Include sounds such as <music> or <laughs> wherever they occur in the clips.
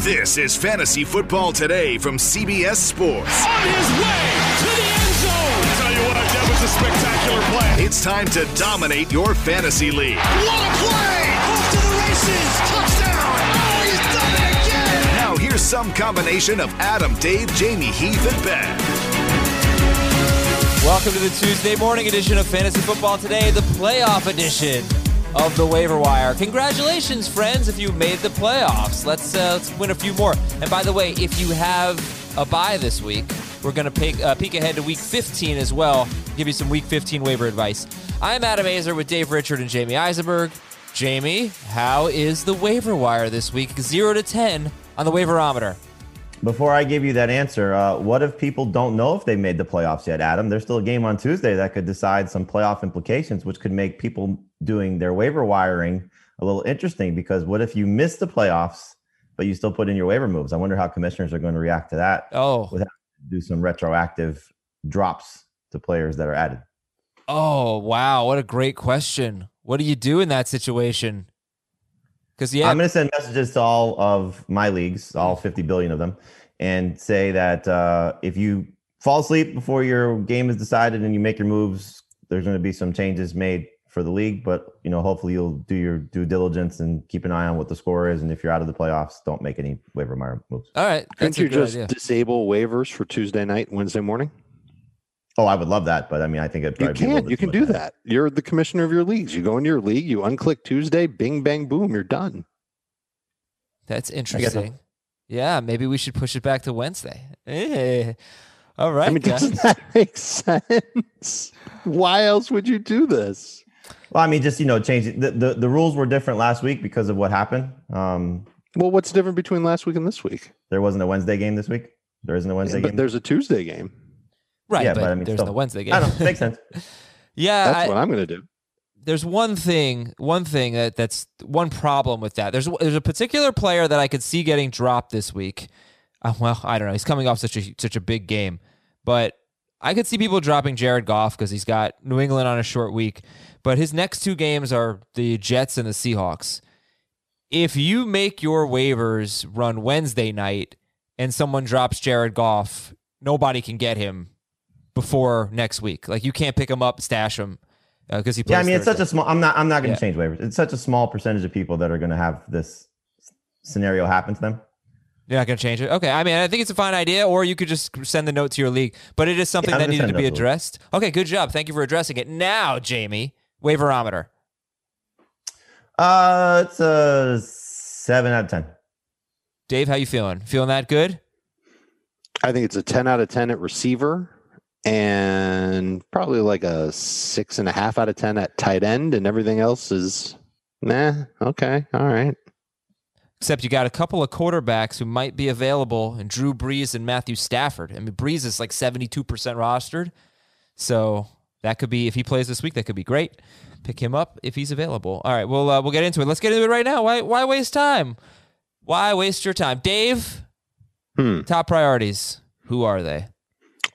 This is Fantasy Football Today from CBS Sports. On his way to the end zone. Tell you what, that was a spectacular play. It's time to dominate your fantasy league. What a play! Off to the races. Touchdown. Oh, he's done it again. Now here's some combination of Adam, Dave, Jamie, Heath, and Ben. Welcome to the Tuesday morning edition of Fantasy Football Today, the playoff edition of the waiver wire. Congratulations, friends, if you made the playoffs. Let's uh, let's win a few more. And by the way, if you have a buy this week, we're going to peek, uh, peek ahead to Week 15 as well. Give you some Week 15 waiver advice. I'm Adam Aizer with Dave Richard and Jamie Eisenberg. Jamie, how is the waiver wire this week? Zero to ten on the waiverometer. Before I give you that answer, uh, what if people don't know if they made the playoffs yet, Adam? There's still a game on Tuesday that could decide some playoff implications, which could make people doing their waiver wiring a little interesting. Because what if you miss the playoffs, but you still put in your waiver moves? I wonder how commissioners are going to react to that. Oh, With do some retroactive drops to players that are added. oh, wow! What a great question. What do you do in that situation? Because yeah, I'm going to send messages to all of my leagues, all 50 billion of them, and say that uh, if you fall asleep before your game is decided and you make your moves, there's going to be some changes made for the league. But you know, hopefully you'll do your due diligence and keep an eye on what the score is. And if you're out of the playoffs, don't make any waiver wire moves. all right. Couldn't you just idea. disable waivers for Tuesday night, Wednesday morning? Oh, I would love that, but I mean, I think it'd You probably be a little can't. You can do effort. that. You're the commissioner of your leagues. You go into your league, you unclick Tuesday, bing, bang, boom, you're done. That's interesting. Yeah, maybe we should push it back to Wednesday. Eh. All right. I mean, guys. doesn't that make sense? Why else would you do this? Well, I mean, just you know, change it. The, the the rules were different last week because of what happened. Um, Well, what's different between last week and this week? there wasn't a Wednesday game this week. There isn't a Wednesday but game. there's a Tuesday game. right, yeah, but, but I mean, there's still- no Wednesday game. I don't know. Makes sense. <laughs> yeah, That's I- what I'm going to do. there's one thing, one thing that that's one problem with that. There's there's a particular player that I could see getting dropped this week. Uh, well, I don't know. He's coming off such a such a big game, but I could see people dropping Jared Goff because he's got New England on a short week. But his next two games are the Jets and the Seahawks. If you make your waivers run Wednesday night and someone drops Jared Goff, nobody can get him before next week. Like you can't pick him up, stash him uh, because he plays. Yeah, I mean, it's such a small. I'm not. I'm not going Yeah. to change waivers. It's such a small percentage of people that are going to have this scenario happen to them. You're not going to change it? Okay. I mean, I think it's a fine idea, or you could just send the note to your league. But it is something Yeah, that needed to be addressed. Okay, good job. Thank you for addressing it. Now, Jamie, waiverometer. Uh, it's a seven out of ten. Dave, how you feeling? Feeling that good? I think it's a 10 out of 10 at receiver and probably like a six and a half out of 10 at tight end, and everything else is nah. Okay. All right. Except you got a couple of quarterbacks who might be available, and Drew Brees and Matthew Stafford. I mean, Brees is like 72% rostered. So that could be, if he plays this week, that could be great. Pick him up if he's available. All right, we'll, uh, we'll get into it. Let's get into it right now. Why, why waste time? Why waste your time? Dave, Hmm. top priorities. Who are they?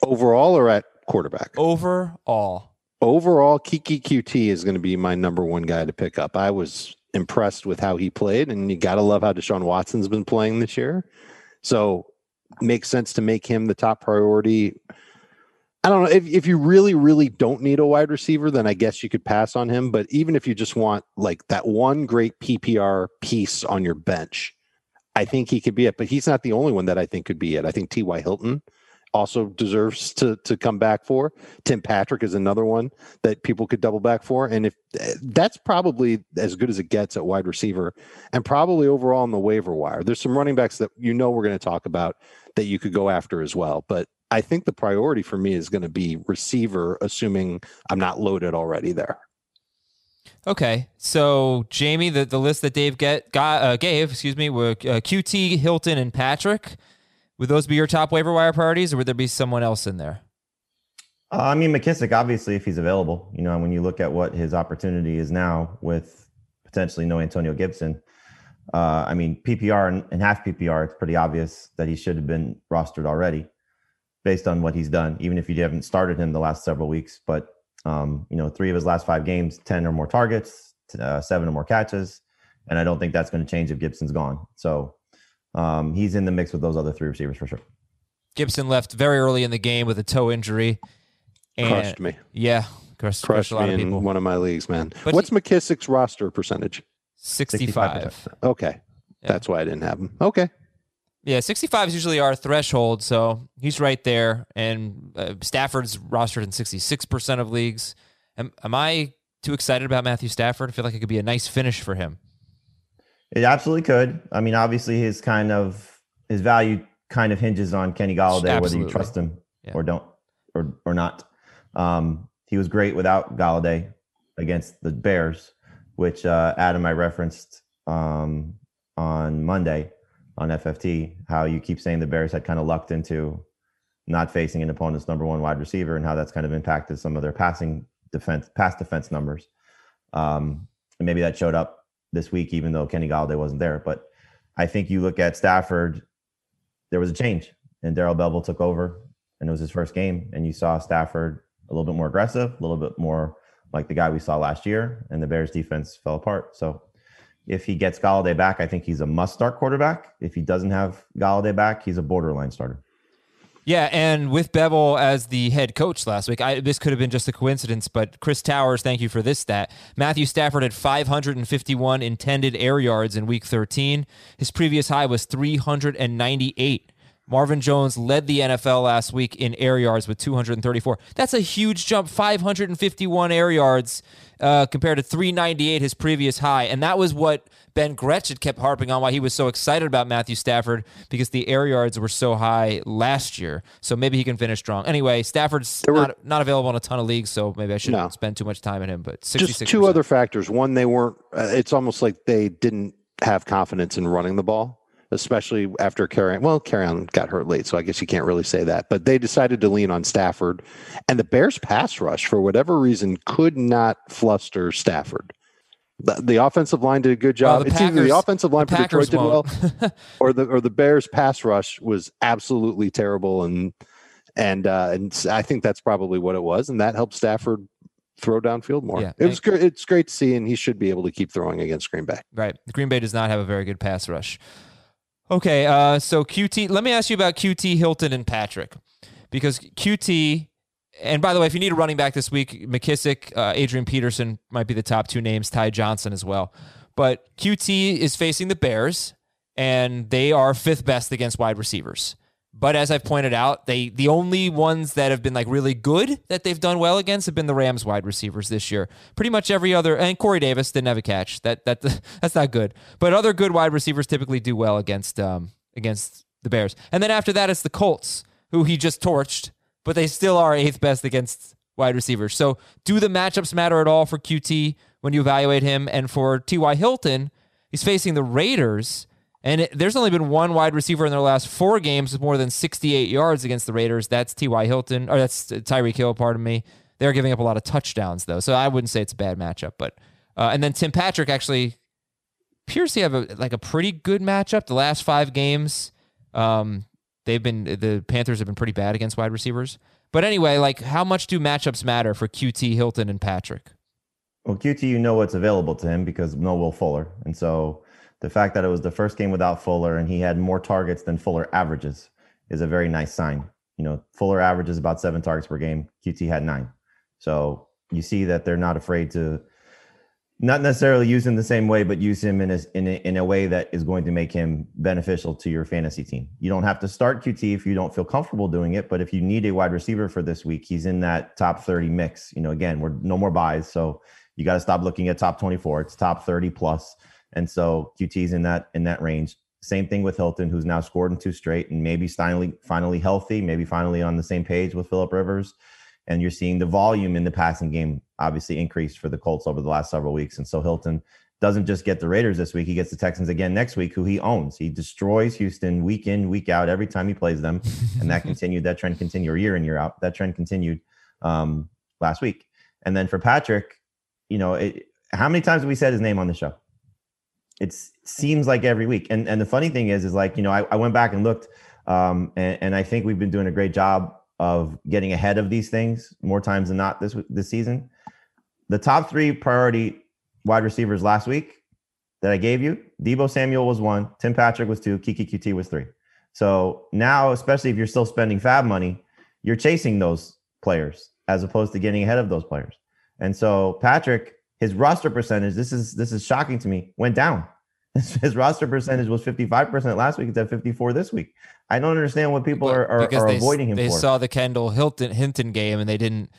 Overall or at quarterback? Overall. Overall, Keke Coutee is going to be my number one guy to pick up. I was impressed with how he played, and you got to love how Deshaun Watson's been playing this year. So, makes sense to make him the top priority. I don't know if, if you really, really don't need a wide receiver, then I guess you could pass on him. But even if you just want like that one great PPR piece on your bench, I think he could be it, but he's not the only one that I think could be it. I think T.Y. Hilton also deserves to to come back for. Tim Patrick is another one that people could double back for, and if that's probably as good as it gets at wide receiver, and probably overall on the waiver wire. There's some running backs that you know we're going to talk about that you could go after as well, but I think the priority for me is going to be receiver, assuming I'm not loaded already there. Okay, so Jamie, the, the list that Dave get got uh, gave, excuse me, were uh, Coutee, Hilton, and Patrick. Would those be your top waiver wire priorities, or would there be someone else in there? Uh, I mean, McKissic, obviously, if he's available, you know, when you look at what his opportunity is now with potentially no Antonio Gibson, uh, I mean, PPR and, and, half PPR, it's pretty obvious that he should have been rostered already based on what he's done, even if you haven't started him the last several weeks. But, um, you know, three of his last five games, 10 or more targets, uh, seven or more catches. And I don't think that's going to change if Gibson's gone. So, um, he's in the mix with those other three receivers for sure. Gibson left very early in the game with a toe injury. And crushed me. Yeah, crushed, crushed, crushed a lot me of people. in one of my leagues, man. But What's he, McKissic's roster percentage? 65. 65. Okay. Yeah. That's why I didn't have him. Okay. Yeah, 65 is usually our threshold, so he's right there. And uh, Stafford's rostered in 66% of leagues. Am, am I too excited about Matthew Stafford? I feel like it could be a nice finish for him. It absolutely could. I mean, obviously, his kind of his value kind of hinges on Kenny Golladay, absolutely. whether you trust him yeah. or don't or or not. Um, he was great without Golladay against the Bears, which uh, Adam I referenced um, on Monday on FFT. How you keep saying the Bears had kind of lucked into not facing an opponent's number one wide receiver, and how that's kind of impacted some of their passing defense, pass defense numbers. Um, and maybe that showed up this week, even though Kenny Golladay wasn't there. But I think you look at Stafford, there was a change, and Darrell Bevell took over, and it was his first game, and you saw Stafford a little bit more aggressive, a little bit more like the guy we saw last year, and the Bears defense fell apart. So if he gets Golladay back, I think he's a must start quarterback. If he doesn't have Golladay back, he's a borderline starter. Yeah, and with Bevell as the head coach last week, I, this could have been just a coincidence, but Chris Towers, thank you for this stat. Matthew Stafford had 551 intended air yards in week 13. His previous high was 398. Marvin Jones led the NFL last week in air yards with 234. That's a huge jump, 551 air yards uh, compared to 398, his previous high. And that was what Ben Gretch kept harping on why he was so excited about Matthew Stafford because the air yards were so high last year. So maybe he can finish strong. Anyway, Stafford's were, not, not available in a ton of leagues, so maybe I shouldn't no. spend too much time on him. But 66%. Just two other factors. One, they weren't, uh, it's almost like they didn't have confidence in running the ball especially after Kerryon. Well, Kerryon got hurt late, so I guess you can't really say that. But they decided to lean on Stafford, and the Bears' pass rush, for whatever reason, could not fluster Stafford. The, the offensive line did a good job. Well, it's Packers, either the offensive line for Detroit did well, <laughs> or the or the Bears' pass rush was absolutely terrible, and and uh, and I think that's probably what it was, and that helped Stafford throw downfield more. Yeah, it was great. It's great to see, and he should be able to keep throwing against Green Bay. Right, Green Bay does not have a very good pass rush. Okay, uh, so Coutee. Let me ask you about Coutee Hilton and Patrick, because Coutee. And by the way, if you need a running back this week, McKissic, uh, Adrian Peterson might be the top two names. Ty Johnson as well. But Coutee is facing the Bears, and they are fifth best against wide receivers. But as I've pointed out, they the only ones that have been like really good that they've done well against have been the Rams wide receivers this year. Pretty much every other and Corey Davis didn't have a catch. That that <laughs> that's not good. But other good wide receivers typically do well against um against the Bears. And then after that it's the Colts, who he just torched, but they still are eighth best against wide receivers. So do the matchups matter at all for Coutee when you evaluate him? And for T.Y. Hilton, he's facing the Raiders and it, there's only been one wide receiver in their last four games with more than 68 yards against the Raiders. That's T.Y. Hilton, or that's Tyreek Hill, pardon me. They're giving up a lot of touchdowns, though. So I wouldn't say it's a bad matchup. But uh, And then Tim Patrick actually appears to have a, like a pretty good matchup. The last five games, um, they've been the Panthers have been pretty bad against wide receivers. But anyway, like how much do matchups matter for Coutee, Hilton, and Patrick? Well, Coutee, you know what's available to him because no Will Fuller. And so the fact that it was the first game without Fuller and he had more targets than Fuller averages is a very nice sign. You know, Fuller averages about seven targets per game. Coutee had nine. So you see that they're not afraid to not necessarily use him the same way, but use him in a, in a, in a way that is going to make him beneficial to your fantasy team. You don't have to start Coutee if you don't feel comfortable doing it, but if you need a wide receiver for this week, he's in that top 30 mix. You know, again, we're no more buys, so you got to stop looking at top 24. It's top 30 plus, and so Coutee's in that in that range. Same thing with Hilton, who's now scored in two straight, and maybe finally finally healthy, maybe finally on the same page with Philip Rivers and you're seeing the volume in the passing game obviously increase for the Colts over the last several weeks. And so Hilton doesn't just get the Raiders this week; he gets the Texans again next week, who he owns. He destroys Houston week in, week out, every time he plays them, <laughs> and that continued. That trend continued, year in, year out. That trend continued um, last week. And then for Patrick, you know, it, how many times have we said his name on the show? It seems like every week. And and the funny thing is, is like you know, I, I went back and looked, um, and, and I think we've been doing a great job of getting ahead of these things more times than not this this season. The top three priority wide receivers last week that I gave you, Deebo Samuel was one, Tim Patrick was two, Keke Coutee was three. So now, especially if you're still spending fab money, you're chasing those players as opposed to getting ahead of those players. And so Patrick, his roster percentage, this is this is shocking to me, went down. <laughs> His roster percentage was 55% last week. It's at 54 this week. I don't understand what people are, are, are they, avoiding him they for. saw the Kendall Hilton Hinton game and they didn't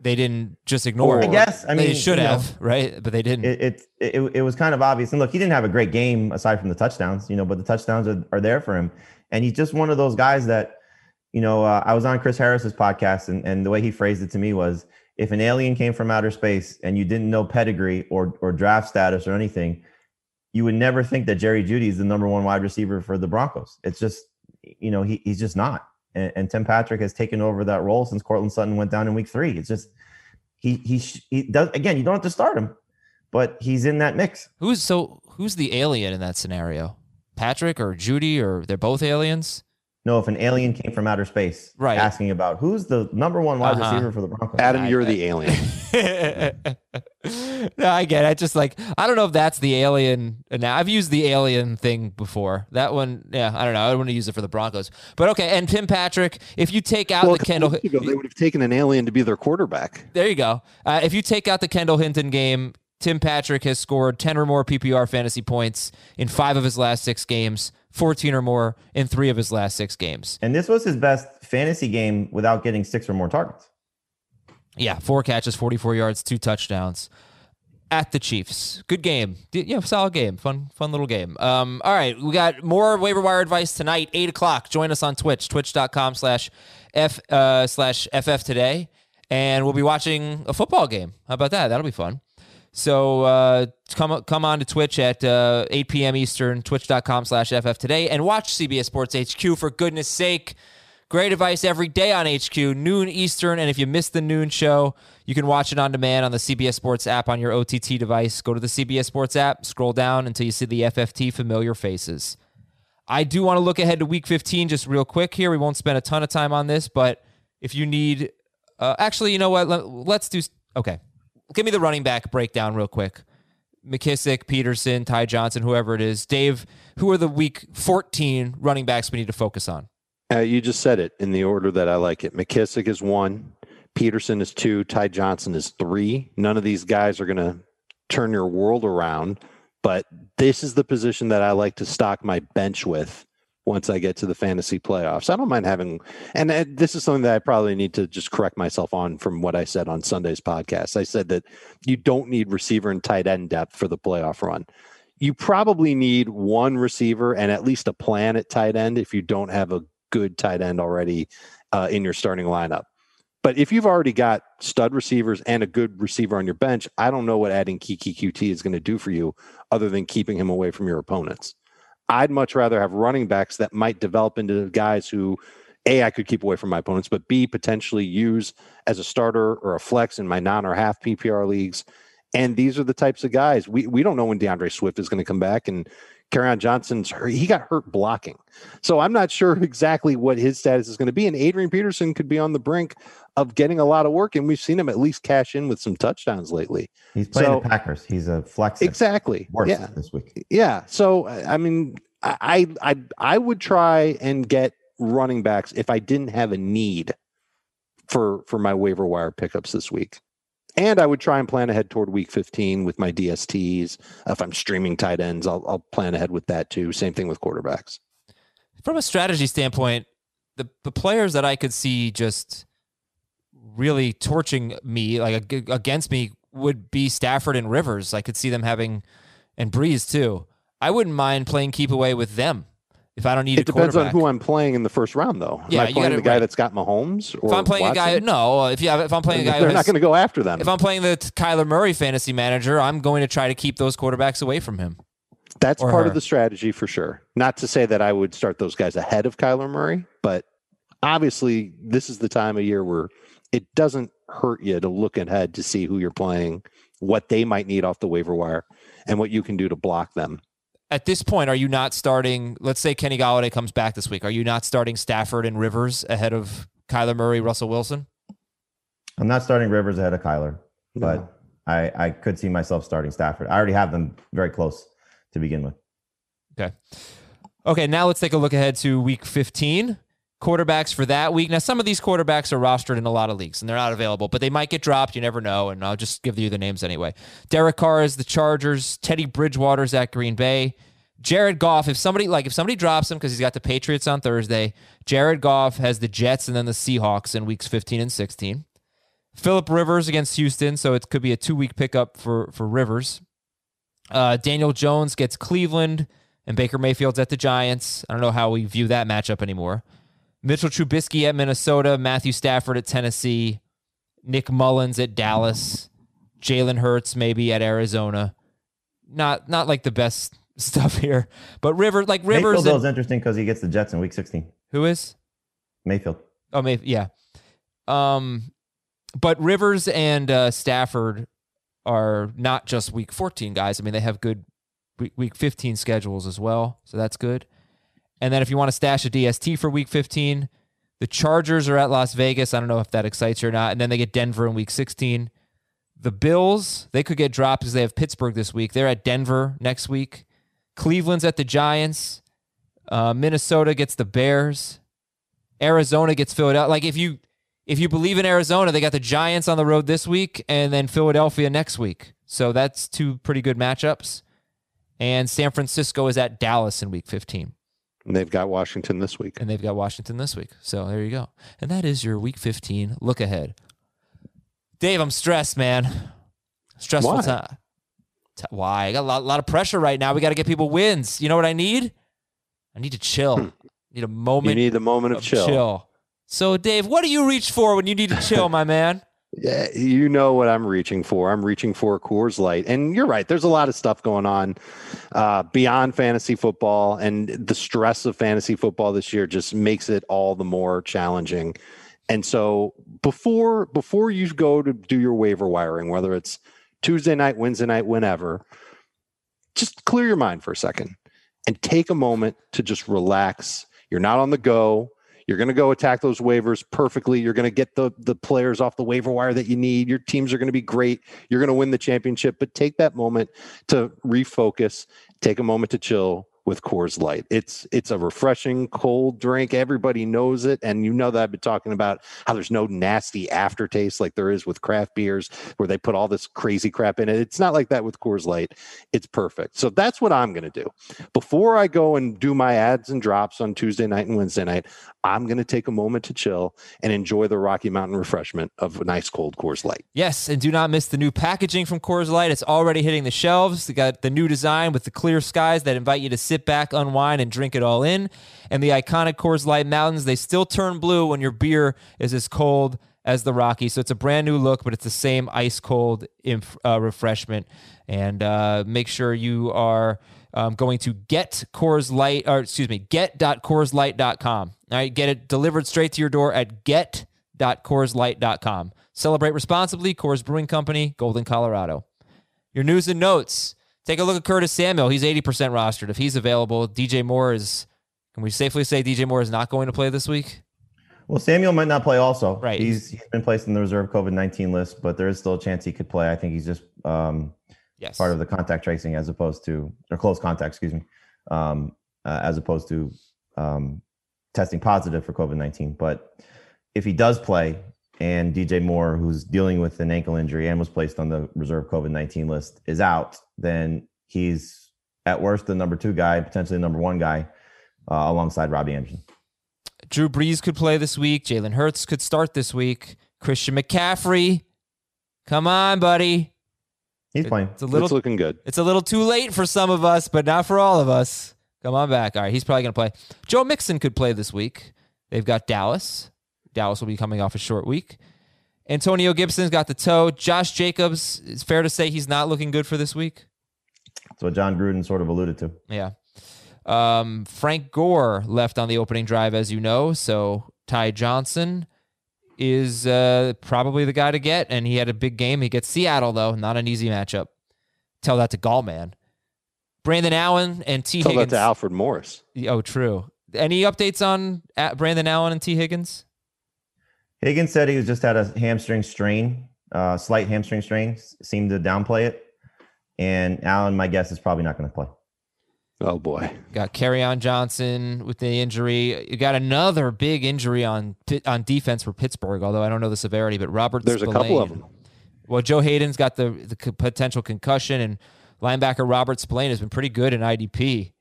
they didn't just ignore I it. guess. I mean, they should you know, have, right? But they didn't. It, it, it it was kind of obvious. And look, he didn't have a great game aside from the touchdowns, you know, but the touchdowns are, are there for him. And he's just one of those guys that, you know, uh, I was on Chris Harris's podcast and, and the way he phrased it to me was if an alien came from outer space and you didn't know pedigree or or draft status or anything, you would never think that Jerry Jeudy is the number one wide receiver for the Broncos. It's just, you know, he, he's just not. And, and Tim Patrick has taken over that role since Courtland Sutton went down in week three. It's just, he, he, he does, again, you don't have to start him, but he's in that mix. Who's so, who's the alien in that scenario? Patrick or Jeudy or they're both aliens? No, if an alien came from outer space, Right. asking about who's the number one wide Uh-huh. receiver for the Broncos. Adam, you're the alien. <laughs> no, I get it. I just like I don't know if that's the alien. Now I've used the alien thing before. That one, yeah, I don't know. I don't want to use it for the Broncos, but okay. And Tim Patrick, if you take out well, the Kendall, weeks ago, they would have taken an alien to be their quarterback. there you go. Uh, if you take out the Kendall Hinton game, Tim Patrick has scored ten or more PPR fantasy points in five of his last six games, fourteen or more in three of his last six games. and this was his best fantasy game without getting six or more targets. Yeah, four catches, 44 yards, two touchdowns at the Chiefs. Good game. Yeah, solid game. Fun, fun little game. Um, all right, we got more waiver wire advice tonight, eight o'clock. Join us on Twitch, twitch.com slash F uh slash FF today. And we'll be watching a football game. How about that? That'll be fun. So uh, come come on to Twitch at uh, 8 p.m. Eastern, twitch.com slash FF today, and watch CBS Sports HQ for goodness sake. Great advice every day on HQ, noon Eastern. And if you missed the noon show, you can watch it on demand on the CBS Sports app on your OTT device. Go to the CBS Sports app, scroll down until you see the FFT familiar faces. I do want to look ahead to week 15 just real quick here. We won't spend a ton of time on this, but if you need, uh, actually, you know what? Let, let's do, okay. Give me the running back breakdown real quick. McKissic, Peterson, Ty Johnson, whoever it is. Dave, who are the week 14 running backs we need to focus on? Uh, you just said it in the order that I like it. McKissic is one, Peterson is two, Ty Johnson is three. None of these guys are going to turn your world around, but this is the position that I like to stock my bench with once I get to the fantasy playoffs. I don't mind having, and this is something that I probably need to just correct myself on from what I said on Sunday's podcast. I said that you don't need receiver and tight end depth for the playoff run you probably need one receiver and at least a plan at tight end if you don't have a good tight end already uh, in your starting lineup. But if you've already got stud receivers and a good receiver on your bench, I don't know what adding Keke Coutee is going to do for you other than keeping him away from your opponents. I'd much rather have running backs that might develop into guys who a I could keep away from my opponents, but B potentially use as a starter or a flex in my non or half PPR leagues. And these are the types of guys we we don't know when DeAndre Swift is going to come back and Kerryon Johnson's hurt. He got hurt blocking. So I'm not sure exactly what his status is going to be. And Adrian Peterson could be on the brink of getting a lot of work. And we've seen him at least cash in with some touchdowns lately. He's playing So- the Packers. He's a flex. Exactly. Yeah. this week. Yeah. So I I mean, I I I would try and get running backs if I didn't have a need for for my waiver wire pickups this week. And I would try and plan ahead toward week 15 with my DSTs. If I'm streaming tight ends, I'll, I'll plan ahead with that too. Same thing with quarterbacks. From a strategy standpoint, the, the players that I could see just really torching me, like against me, would be Stafford and Rivers. I could see them having, and Brees too. I wouldn't mind playing keep away with them if I don't need it depends on who I'm playing in the first round, though. Yeah, Am I playing gotta, the guy right. that's got Mahomes? if I'm playing Watson? a guy, no. If you have, if I'm playing a guy, they're who not going to go after them. If I'm playing the Kyler Murray fantasy manager, I'm going to try to keep those quarterbacks away from him. That's part her. of the strategy for sure. Not to say that I would start those guys ahead of Kyler Murray, but obviously this is the time of year where it doesn't hurt you to look ahead to see who you're playing, what they might need off the waiver wire, and what you can do to block them. At this point, are you not starting? Let's say Kenny Golladay comes back this week. Are you not starting Stafford and Rivers ahead of Kyler Murray, Russell Wilson? I'm not starting Rivers ahead of Kyler, No. but I, I could see myself starting Stafford. I already have them very close to begin with. Okay. Okay, now let's take a look ahead to week 15. Quarterbacks for that week. Now, some of these quarterbacks are rostered in a lot of leagues and they're not available, but they might get dropped. You never know. And I'll just give you the names anyway. Derek Carr is the Chargers. Teddy Bridgewater's at Green Bay. Jared Goff, if somebody like if somebody drops him because he's got the Patriots on Thursday, Jared Goff has the Jets and then the Seahawks in weeks 15 and 16. Philip Rivers against Houston, so it could be a two week pickup for for Rivers. Uh, Daniel Jones gets Cleveland, and Baker Mayfield's at the Giants. I don't know how we view that matchup anymore. Mitchell Trubisky at Minnesota, Matthew Stafford at Tennessee, Nick Mullens at Dallas, Jalen Hurts maybe at Arizona. Not not like the best <laughs> stuff here, but River like Rivers. Mayfield and- is interesting because he gets the Jets in Week 16. who is? Mayfield. Oh, maybe yeah. Um, but Rivers and uh, Stafford are not just Week 14 guys. I mean, they have good week, week 15 schedules as well, so that's good. And then if you want to stash a DST for Week 15, the Chargers are at Las Vegas. I don't know if that excites you or not. And then they get Denver in Week 16. The Bills they could get dropped because they have Pittsburgh this week. They're at Denver next week. Cleveland's at the Giants. Uh, Minnesota gets the Bears. Arizona gets Philadelphia. Like if you if you believe in Arizona, they got the Giants on the road this week and then Philadelphia next week. So that's two pretty good matchups. And San Francisco is at Dallas in week 15. And they've got Washington this week. And they've got Washington this week. So there you go. And that is your week 15 look ahead. Dave, I'm stressed, man. Stressful Why? time. T- Why? I got a lot, lot of pressure right now. We got to get people wins. You know what I need? I need to chill. need a moment Hmm. You need a moment of, chill. So, Dave, what do you reach for when you need to chill, my man? Yeah, you know what I'm reaching for. I'm reaching for a Coors Light. And you're right. There's a lot of stuff going on uh, beyond fantasy football, and the stress of fantasy football this year just makes it all the more challenging. And so before before you go to do your waiver wiring, whether it's Tuesday night, Wednesday night, whenever, just clear your mind for a second and take a moment to just relax. You're not on the go. You're going to go attack those waivers perfectly. You're going to get the the players off the waiver wire that you need. Your teams are going to be great. You're going to win the championship, but take that moment to refocus, take a moment to chill with Coors Light. It's it's a refreshing cold drink. Everybody knows it and you know that I've been talking about how there's no nasty aftertaste like there is with craft beers where they put all this crazy crap in it. It's not like that with Coors Light. It's perfect. So that's what I'm going to do. Before I go and do my ads and drops on Tuesday night and Wednesday night, I'm going to take a moment to chill and enjoy the Rocky Mountain refreshment of a nice cold Coors Light. Yes, and do not miss the new packaging from Coors Light. It's already hitting the shelves. They got the new design with the clear skies that invite you to sit back, unwind, and drink it all in. And the iconic Coors Light mountains, they still turn blue when your beer is as cold as the Rocky. So it's a brand new look, but it's the same ice cold inf- uh, refreshment. And uh, make sure you are um, going to get Coors Light, or excuse me, get.coorslight.com. All right, get it delivered straight to your door at get.coorslight.com. Celebrate responsibly. Coors Brewing Company, Golden, Colorado. Your news and notes. Take a look at Curtis Samuel. He's 80% rostered. If he's available, DJ Moore is, can we safely say DJ Moore is not going to play this week? Well, Samuel might not play also. Right. He's he's been placed in the reserve COVID nineteen list, but there is still a chance he could play. I think he's just um, Yes. part of the contact tracing as opposed to or close contact, excuse me, um, uh, as opposed to um, testing positive for COVID nineteen. But if he does play, and DJ Moore, who's dealing with an ankle injury and was placed on the reserve COVID 19 list, is out, then he's at worst the number two guy, potentially the number one guy uh, alongside Robbie Anderson. Drew Brees could play this week. Jalen Hurts could start this week. Christian McCaffrey. Come on, buddy. He's playing. It's a little it's looking good. It's a little too late for some of us, but not for all of us. Come on back. All right, he's probably going to play. Joe Mixon could play this week. They've got Dallas. Dallas will be coming off a short week. Antonio Gibson's got the toe. Josh Jacobs, it's fair to say he's not looking good for this week. That's what Jon Gruden sort of alluded to. Yeah. Um, Frank Gore left on the opening drive, as you know. So Ty Johnson is uh, probably the guy to get, and he had a big game. He gets Seattle though, not an easy matchup. Tell that to Gallman. Brandon Allen and T. Tell Higgins. that to Alfred Morris. Oh, true. Any updates on uh, Brandon Allen and Tee Higgins? Higgins said he was just had a hamstring strain, uh, slight hamstring strain, seemed to downplay it. And Allen, my guess is probably not going to play. Oh boy. Got Kerryon Johnson with the injury. You got another big injury on on defense for Pittsburgh, although I don't know the severity. But Robert, There's a couple of them. Well, Joe Haden's got the the potential concussion, and linebacker Robert Spillane has been pretty good in IDP.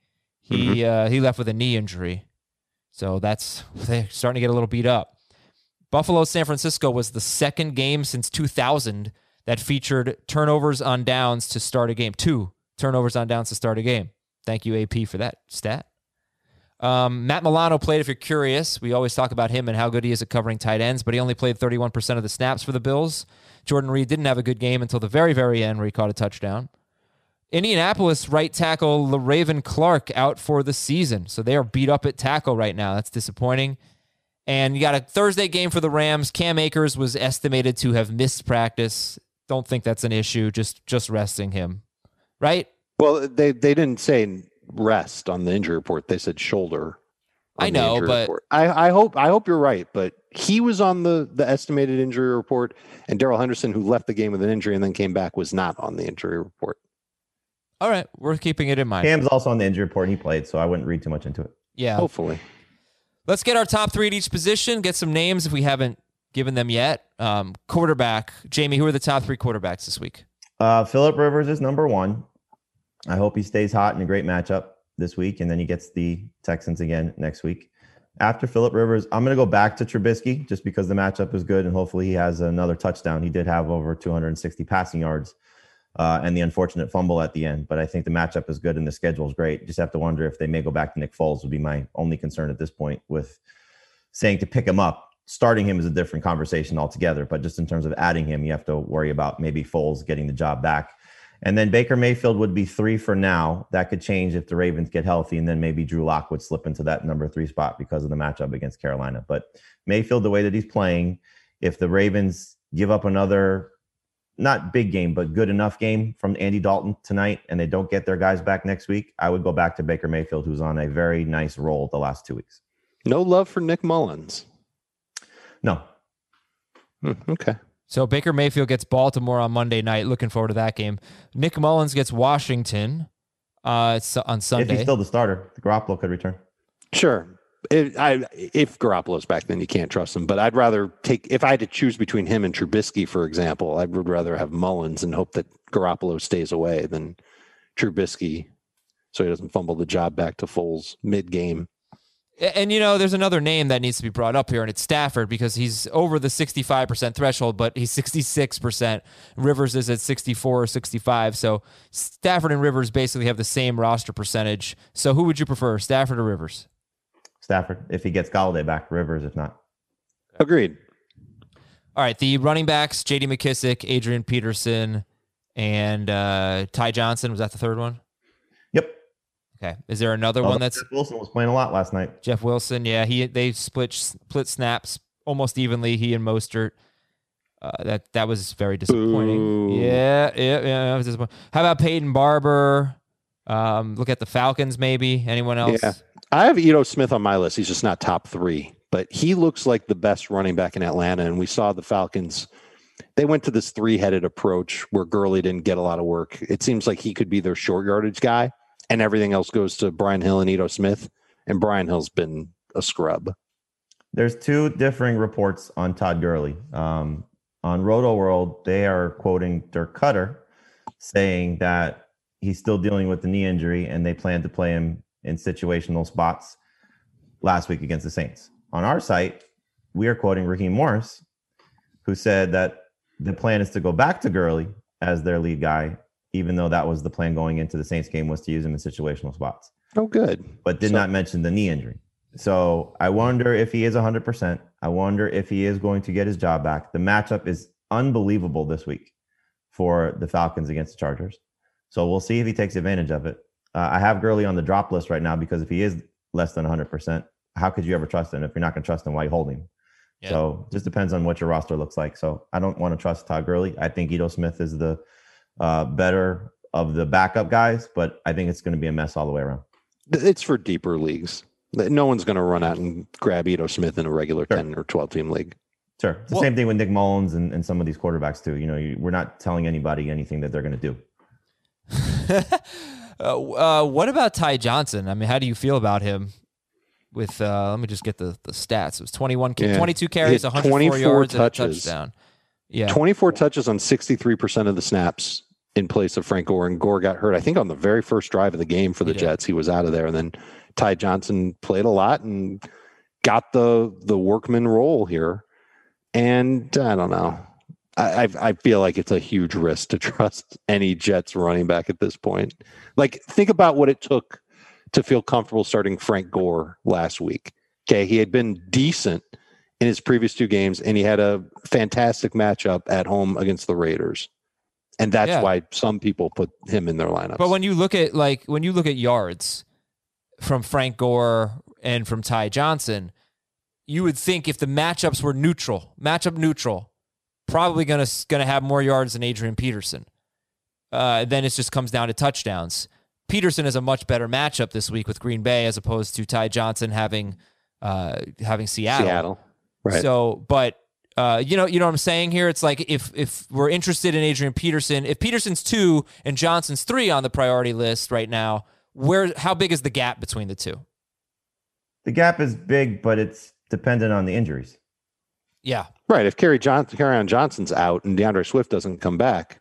He uh, he left with a knee injury, so that's <laughs> they're starting to get a little beat up. Buffalo San Francisco was the second game since 2000 that featured turnovers on downs to start a game. Two turnovers on downs to start a game. Thank you, AP, for that stat. Um, Matt Milano played, if you're curious. We always talk about him and how good he is at covering tight ends, but he only played 31% of the snaps for the Bills. Jordan Reed didn't have a good game until the very, very end where he caught a touchdown. Indianapolis right tackle Le'Raven Clark out for the season. So they are beat up at tackle right now. That's disappointing. And you got a Thursday game for the Rams. Cam Akers was estimated to have missed practice. Don't think that's an issue. Just just resting him. Right? Well, they they didn't say rest on the injury report. They said shoulder. I know, but- report. I, I hope I hope you're right. But he was on the the estimated injury report, and Darrell Henderson, who left the game with an injury and then came back, was not on the injury report. All right. We're keeping it in mind. Cam's also on the injury report and he played, so I wouldn't read too much into it. Yeah. Hopefully, Let's get our top three at each position. Get some names if we haven't given them yet. Um, quarterback, Jamie. Who are the top three quarterbacks this week? Uh, Philip Rivers is number one. I hope he stays hot in a great matchup this week, and then he gets the Texans again next week. After Philip Rivers, I'm going to go back to Trubisky just because the matchup is good, and hopefully he has another touchdown. He did have over 260 passing yards uh, and the unfortunate fumble at the end, but I think the matchup is good and the schedule is great. Just have to wonder if they may go back to Nick Foles would be my only concern at this point with saying to pick him up. Starting him is a different conversation altogether, but just in terms of adding him, you have to worry about maybe Foles getting the job back. And then Baker Mayfield would be three for now. That could change if the Ravens get healthy, and then maybe Drew Lock would slip into that number three spot because of the matchup against Carolina. But Mayfield, the way that he's playing, if the Ravens give up another not big game, but good enough game from Andy Dalton tonight, and they don't get their guys back next week, I would go back to Baker Mayfield, who's on a very nice roll the last two weeks. no love for Nick Mullens. No, Hmm, okay, So Baker Mayfield gets Baltimore on Monday night. Looking forward to that game. Nick Mullens gets Washington uh, it's on if he's still the starter, the Garoppolo could return. sure. If, I, if Garoppolo's back, then you can't trust him. But I'd rather take if I had to choose between him and Trubisky, for example, I would rather have Mullens and hope that Garoppolo stays away than Trubisky, so he doesn't fumble the job back to Foles mid game. And you know, there's another name that needs to be brought up here, and it's Stafford because he's over the 65% threshold, but he's 66%. Rivers is at 64 or 65. So Stafford and Rivers basically have the same roster percentage. So who would you prefer, Stafford or Rivers? Stafford, if he gets Golladay back, Rivers, if not. Agreed. All right, the running backs: J.D. McKissic, Adrian Peterson, and uh, Ty Johnson. Was that the third one? Yep. Okay. Is there another Although one that's Jeff Wilson was playing a lot last night. Jeff Wilson? Yeah, he they split split snaps almost evenly. He and Mostert. Uh, that that was very disappointing. Boo. Yeah, yeah, yeah. That was disappointing. How about Peyton Barber? Um, look at the Falcons. Maybe anyone else? Yeah. I have Ito Smith on my list. He's just not top three, but he looks like the best running back in Atlanta. And we saw the Falcons. They went to this three headed approach where Gurley didn't get a lot of work. It seems like he could be their short yardage guy, and everything else goes to Brian Hill and Ito Smith. And Brian Hill's been a scrub. there's two differing reports on Todd Gurley. Um, on Roto World, they are quoting Dirk Koetter saying that he's still dealing with the knee injury and they plan to play him in situational spots last week against the Saints. On our site, we are quoting Raheem Morris, who said that the plan is to go back to Gurley as their lead guy, even though that was the plan going into the Saints game was to use him in situational spots, Oh, good. but did So- not mention the knee injury. So I wonder if he is 100%. I wonder if he is going to get his job back. The matchup is unbelievable this week for the Falcons against the Chargers. So we'll see if he takes advantage of it. Uh, I have Gurley on the drop list right now because if he is less than 100%, how could you ever trust him if you're not going to trust him while you hold him? Yeah. So just depends on what your roster looks like. So I don't want to trust Todd Gurley. I think Ito Smith is the uh, better of the backup guys, but I think it's going to be a mess all the way around. It's for deeper leagues. No one's going to run out and grab Ito Smith in a regular Sure. 10 or 12 team league. Sure. It's the Well- same thing with Nick Mullens and, and some of these quarterbacks too. You know, you, we're not telling anybody anything that they're going to do. <laughs> uh, uh, what about Ty Johnson? I mean, how do you feel about him? With uh, let me just get the, the stats. It was 21, Yeah. 22 carries, He 104 yards, touches. and a touchdown. Yeah, 24 touches on 63% of the snaps in place of Frank Gore. And Gore got hurt, I think, on the very first drive of the game for the He. Jets. He was out of there. And then Ty Johnson played a lot and got the the workman role here. And I don't know. I, I feel like it's a huge risk to <laughs> trust any Jets running back at this point. Like, think about what it took to feel comfortable starting Frank Gore last week. Okay, he had been decent in his previous two games, and he had a fantastic matchup at home against the Raiders, and that's Yeah. why some people put him in their lineups. But when you look at like when you look at yards from Frank Gore and from Ty Johnson, you would think if the matchups were neutral, matchup neutral, probably gonna gonna have more yards than Adrian Peterson. Uh, then it just comes down to touchdowns. Peterson is a much better matchup this week with Green Bay as opposed to Ty Johnson having uh, having Seattle. Seattle, right? So, but uh, you know, you know what I'm saying here. It's like if if we're interested in Adrian Peterson, if Peterson's two and Johnson's three on the priority list right now, where how big is the gap between the two? The gap is big, but it's dependent on the injuries. Yeah, right. If Kerry Johnson, on Johnson's out and DeAndre Swift doesn't come back,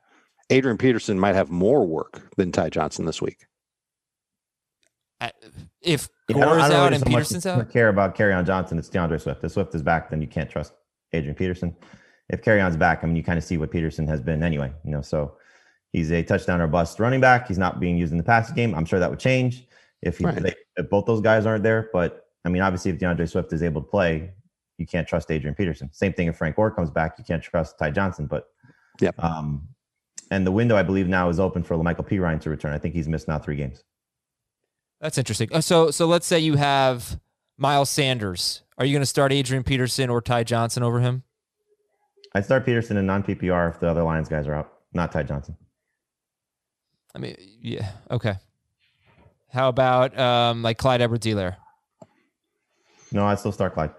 Adrian Peterson might have more work than Ty Johnson this week. I- if Yeah, I don't- Gore's I don't out and so much Peterson's out, care about Kerryon Johnson. It's DeAndre Swift. If Swift is back, then you can't trust Adrian Peterson. If Kerryon's back, I mean, you kind of see what Peterson has been anyway. You know, so he's a touchdown or bust running back. He's not being used in the passing game. I'm sure that would change if, he, Right. if both those guys aren't there. But I mean, obviously, if DeAndre Swift is able to play, you can't trust Adrian Peterson. Same thing if Frank Gore comes back, you can't trust Ty Johnson. But yeah, um, and the window, I believe, now is open for Michael P. Ryan to return. I think he's missed now three games. that's interesting. Uh, So so let's say you have Miles Sanders. Are you going to start Adrian Peterson or Ty Johnson over him? I'd start Peterson in non PPR if the other Lions guys are out, not Ty Johnson. I mean, yeah, okay. How about um, like Clyde Edwards-Helaire? No, I'd still start Clyde.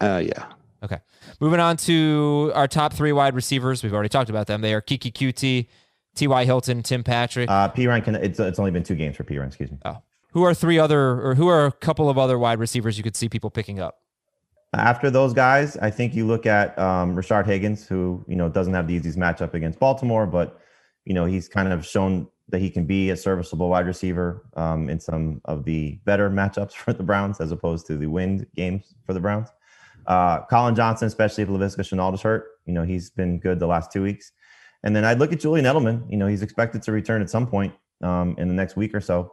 Uh, yeah. Okay. Moving on to our top three wide receivers. We've already talked about them. They are Keke Coutee, T.Y. Hilton, Tim Patrick. Uh, P Ryan can. It's it's only been two games for P Ryan. Excuse me. oh. Who are three other, or who are a couple of other wide receivers you could see people picking up? After those guys, I think you look at um, Rashard Higgins, who you know doesn't have the easiest matchup against Baltimore, but you know he's kind of shown that he can be a serviceable wide receiver um, in some of the better matchups <laughs> for the Browns as opposed to the wind games for the Browns. Uh, Collin Johnson, especially if Laviska Shenault is hurt, you know he's been good the last two weeks. And then I'd look at Julian Edelman. You know he's expected to return at some point um, in the next week or so.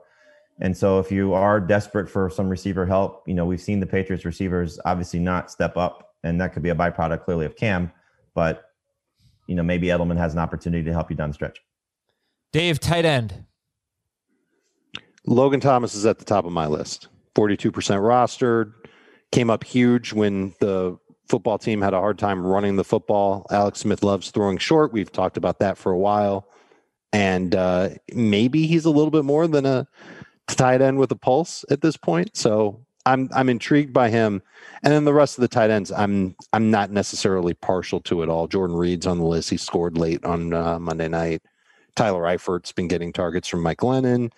And so if you are desperate for some receiver help, you know, we've seen the Patriots receivers obviously not step up, and that could be a byproduct clearly of Cam, but you know, maybe Edelman has an opportunity to help you down the stretch. Dave, tight end. Logan Thomas is at the top of my list. 42% rostered. Came up huge when the football team had a hard time running the football. Alex Smith loves throwing short. We've talked about that for a while. And uh, maybe he's a little bit more than a tight end with a pulse at this point. So I'm I'm intrigued by him. And then the rest of the tight ends, I'm I'm not necessarily partial to at all. Jordan Reed's on the list. He scored late on uh, Monday night. Tyler Eifert's been getting targets from Mike Glennon.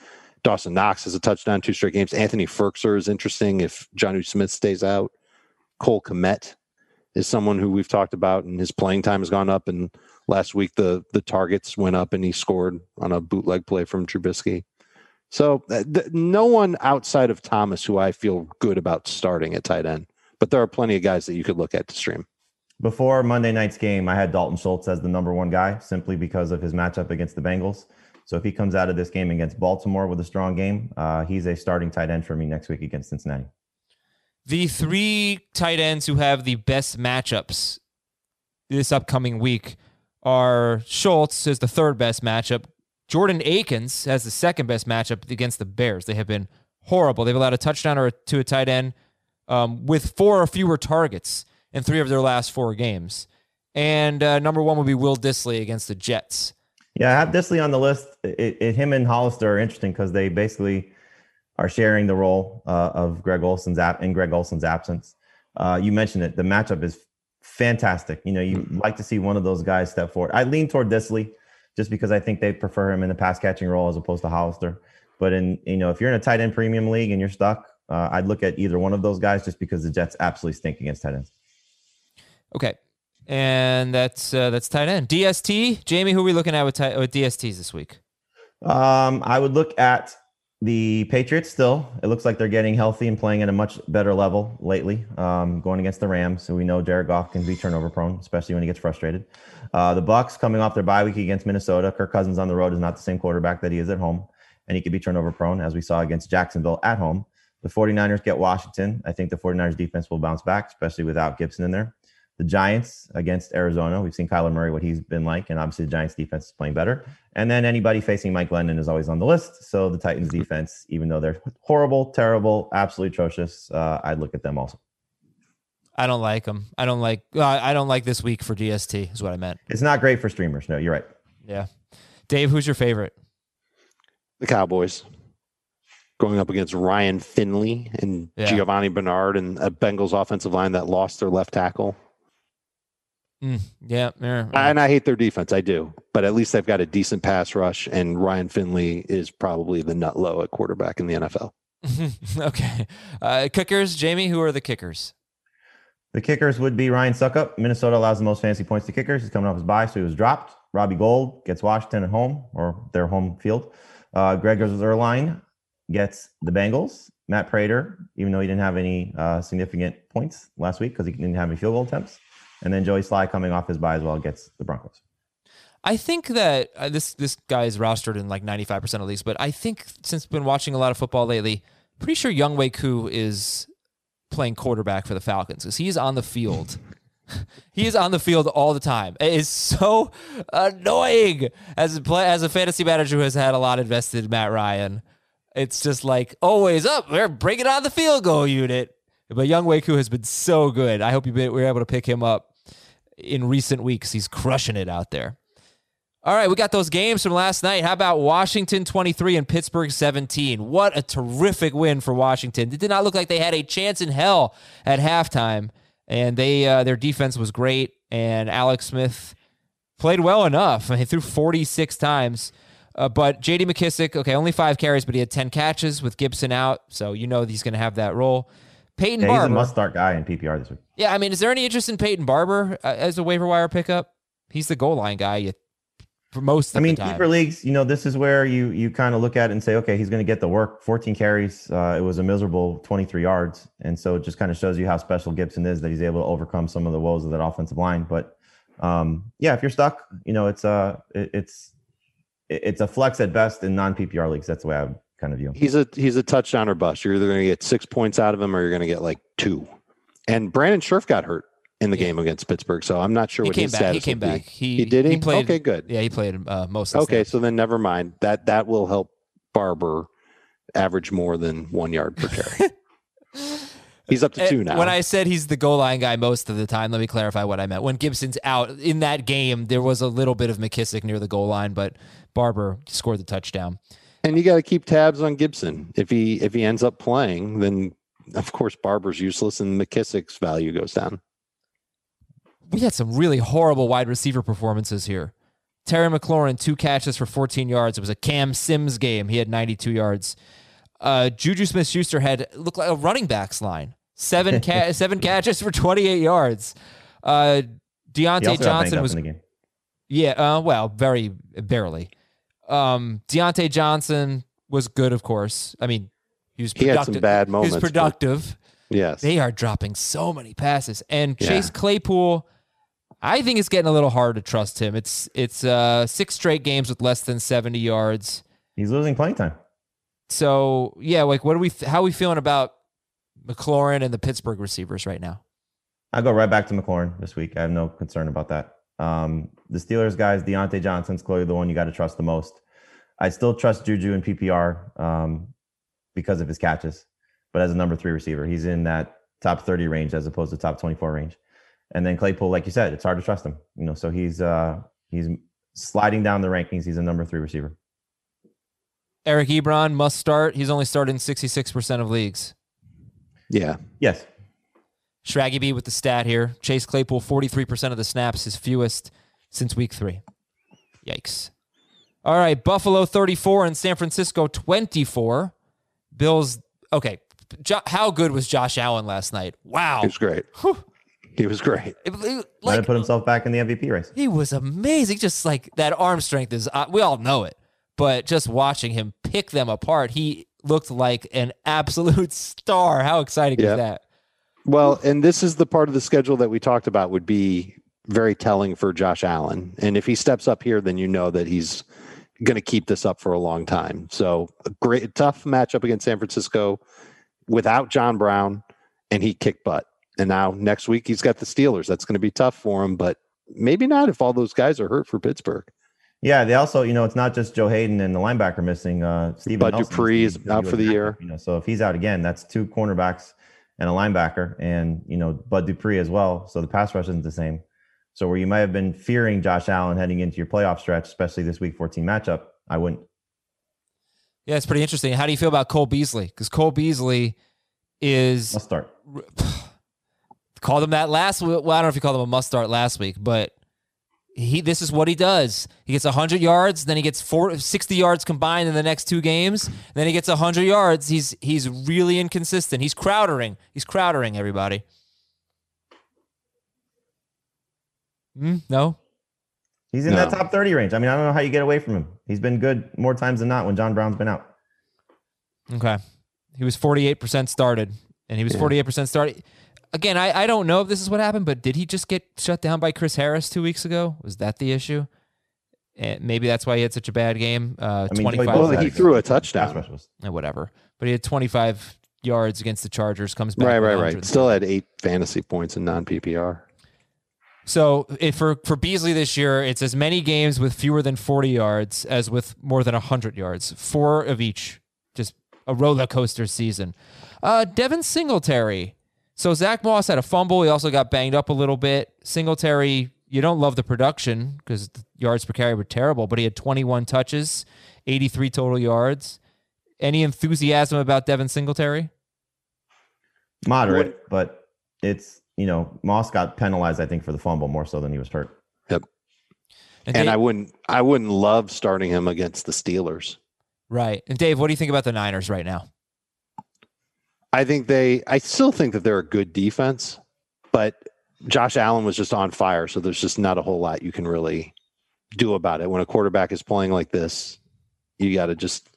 Dawson Knox has a touchdown two straight games. Anthony Firkser is interesting if Jonnu Smith stays out. Cole Kmet is someone who we've talked about, and his playing time has gone up. And last week the the targets went up, and he scored on a bootleg play from Trubisky. So uh, th- no one outside of Thomas who I feel good about starting at tight end, but there are plenty of guys that you could look at to stream. Before Monday night's game, I had Dalton Schultz as the number one guy simply because of his matchup against the Bengals. So if he comes out of this game against Baltimore with a strong game, uh, he's a starting tight end for me next week against Cincinnati. The three tight ends who have the best matchups this upcoming week are Schultz is the third best matchup. Jordan Akins has the second best matchup against the Bears. They have been horrible. They've allowed a touchdown or to a tight end um, with four or fewer targets in three of their last four games. And uh, number one would be Will Dissly against the Jets. Yeah, I have Dissly on the list. It, it, him and Hollister are interesting because they basically are sharing the role uh, of Greg Olsen's app in Greg Olsen's absence. Uh, you mentioned it. The matchup is fantastic. You know, you mm-hmm. like to see one of those guys step forward. I lean toward Dissly just because I think they prefer him in the pass catching role as opposed to Hollister. But in you know, if you're in a tight end premium league and you're stuck, uh, I'd look at either one of those guys just because the Jets absolutely stink against tight ends. Okay, and that's uh, that's tight end DST. Jamie, who are we looking at with, t- with DSTs this week? Um, I would look at the Patriots still. It looks like they're getting healthy and playing at a much better level lately. Um, going against the Rams, so we know Jared Goff can be turnover prone, especially when he gets frustrated. Uh, the Bucks coming off their bye week against Minnesota. Kirk Cousins on the road is not the same quarterback that he is at home, and he could be turnover prone, as we saw against Jacksonville at home. The 49ers get Washington. I think the 49ers defense will bounce back, especially without Gibson in there. The Giants against Arizona. We've seen Kyler Murray, what he's been like, and obviously the Giants defense is playing better. And then anybody facing Mike Glennon is always on the list. So the Titans defense, even though they're horrible, terrible, absolutely atrocious, uh, I'd look at them also. I don't like them. I don't like. Uh, I don't like this week for DST. Is what I meant. It's not great for streamers. No, you're right. Yeah, Dave, who's your favorite? The Cowboys going up against Ryan Finley and yeah. Giovani Bernard and a Bengals offensive line that lost their left tackle. Mm, yeah, yeah, and I hate their defense. I do, but at least they've got a decent pass rush, and Ryan Finley is probably the nut low at quarterback in the NFL. <laughs> okay, uh, kickers, Jamie. Who are the kickers? The kickers would be Ryan Succop. Minnesota allows the most fancy points to kickers. He's coming off his bye, so he was dropped. Robbie Gould gets Washington at home or their home field. Uh, Greg Zuerlein gets the Bengals. Matt Prater, even though he didn't have any uh, significant points last week because he didn't have any field goal attempts, and then Joey Slye coming off his bye as well gets the Broncos. I think that uh, this this guy is rostered in like 95% of leagues, but I think since been watching a lot of football lately, pretty sure Younghoe Koo is playing quarterback for the Falcons because he's on the field. <laughs> he is on the field all the time. It is so annoying as a play, as a fantasy manager who has had a lot invested in Matt Ryan. It's just like always up. We're bringing on the field goal unit. But Younghoe Koo has been so good. I hope you were able to pick him up in recent weeks. He's crushing it out there. All right, we got those games from last night. How about Washington 23 and Pittsburgh 17? What a terrific win for Washington. It did not look like they had a chance in hell at halftime, and they uh, their defense was great. And Alex Smith played well enough. He threw 46 times. Uh, but J.D. McKissic, okay, only five carries, but he had 10 catches with Gibson out, so you know he's going to have that role. Peyton yeah, Barber. He's a must start guy in PPR this week. Yeah, I mean, is there any interest in Peyton Barber uh, as a waiver wire pickup? He's the goal line guy. You, for most. I mean, keeper leagues. You know, this is where you you kind of look at it and say, okay, he's going to get the work. 14 carries. Uh, it was a miserable 23 yards, and so it just kind of shows you how special Gibson is that he's able to overcome some of the woes of that offensive line. But um, yeah, if you're stuck, you know, it's uh, it, it's it's a flex at best in non PPR leagues. That's the way I would kind of view. He's a he's a touchdown or bust. You're either going to get six points out of him or you're going to get like two. And Brandon Scherff got hurt in the yeah. game against Pittsburgh. So I'm not sure he what came his back. status He came back. He, he did. He, he played. Okay, good. Yeah, he played uh, most. okay, so then never mind. That that will help Barber average more than one yard per carry. <laughs> He's up to two now. When I said he's the goal line guy most of the time, let me clarify what I meant. When Gibson's out in that game, there was a little bit of McKissic near the goal line, but Barber scored the touchdown. And you got to keep tabs on Gibson. If he if he ends up playing, then of course Barber's useless and McKissic's value goes down we had some really horrible wide receiver performances here. Terry McLaurin, two catches for 14 yards. It was a Cam Sims game. He had 92 yards. Uh, Juju Smith Schuster had looked like a running backs line. seven ca- <laughs> seven catches for 28 yards. Uh, Diontae also got banged Johnson was in the game. yeah, uh, well, very barely. Um, Diontae Johnson was good, of course. I mean, he was He had productive. some bad He moments, was productive. Yes. They are dropping so many passes, and Yeah. Chase Claypool. I think it's getting a little hard to trust him. It's it's uh, six straight games with less than 70 yards. He's losing playing time. So yeah, like what are we? How are we feeling about McLaurin and the Pittsburgh receivers right now? I go right back to McLaurin this week. I have no concern about that. Um, the Steelers guys, Diontae Johnson's clearly the one you got to trust the most. I still trust Juju in PPR um, because of his catches, but as a number three receiver, he's in that top 30 range as opposed to top 24 range. And then Claypool, like you said, it's hard to trust him. You know, so he's uh, he's sliding down the rankings. He's a number three receiver. Eric Ebron must start. He's only started in 66% of leagues. yeah. Yes, Shraggy B with the stat here. Chase Claypool, 43% of the snaps, his fewest since week three. Yikes. All right, Buffalo 34 and San Francisco 24. Bills, okay. Jo- how good was Josh Allen last night? Wow. He was great. He was great. It- it- might like, have put himself back in the MVP race. he was amazing. Just like that arm strength is, uh, we all know it. But just watching him pick them apart, he looked like an <laughs> absolute star. How exciting Yeah. is that? Well, and this is the part of the schedule that we talked about would be very telling for Josh Allen. And if he steps up here, then you know that he's going to keep this up for a long time. So a great, tough matchup against San Francisco without John Brown, and he kicked butt. And now next week he's got the Steelers. That's going to be tough for him, but maybe not if all those guys are hurt for Pittsburgh. Yeah, they also, you know, it's not just Joe Haden and the linebacker missing. Uh, Stephen Bud Nelson Dupree is out for the year. You know, so if he's out again, that's two cornerbacks and a linebacker, and you know Bud Dupree as well. So the pass rush isn't the same. So where you might have been fearing Josh Allen heading into your playoff stretch, especially this Week 14 matchup, I wouldn't. Yeah, it's pretty interesting. How do you feel about Cole Beasley? Because Cole Beasley is I'll start. <sighs> called him that last week. Well, I don't know if you called him a must start last week, but he this is what he does. He gets 100 yards, then he gets four, 60 yards combined in the next two games. Then he gets 100 yards. He's he's really inconsistent. He's crowdering. He's crowdering everybody. Hmm? no, He's in No. that top 30 range. I mean, I don't know how you get away from him. He's been good more times than not when John Brown's been out. Okay. He was 48% started, and he was Yeah. 48% started. Again, I, I don't know if this is what happened, but did he just get shut down by Chris Harris two weeks ago? Was that the issue? And maybe that's why he had such a bad game. Uh, I mean, 25, Well, he threw a touchdown. rush eh, whatever. But he had 25 yards against the Chargers, comes back. Right, with right, 100. right. Still had eight fantasy points in non PPR. So if for, for Beasley this year, it's as many games with fewer than 40 yards as with more than 100 yards. Four of each. Just a roller coaster season. Uh, Devin Singletary. So Zach Moss had a fumble. He also got banged up a little bit. Singletary, you don't love the production because the yards per carry were terrible, but he had 21 touches, 83 total yards. Any enthusiasm about Devin Singletary? Moderate, but it's, you know, Moss got penalized, I think, for the fumble more so than he was hurt. Yep. And Dave- I wouldn't I wouldn't love starting him against the Steelers. right. And Dave, what do you think about the Niners right now? I think they I still think that they're a good defense, but Josh Allen was just on fire, so there's just not a whole lot you can really do about it. When a quarterback is playing like this, you got to just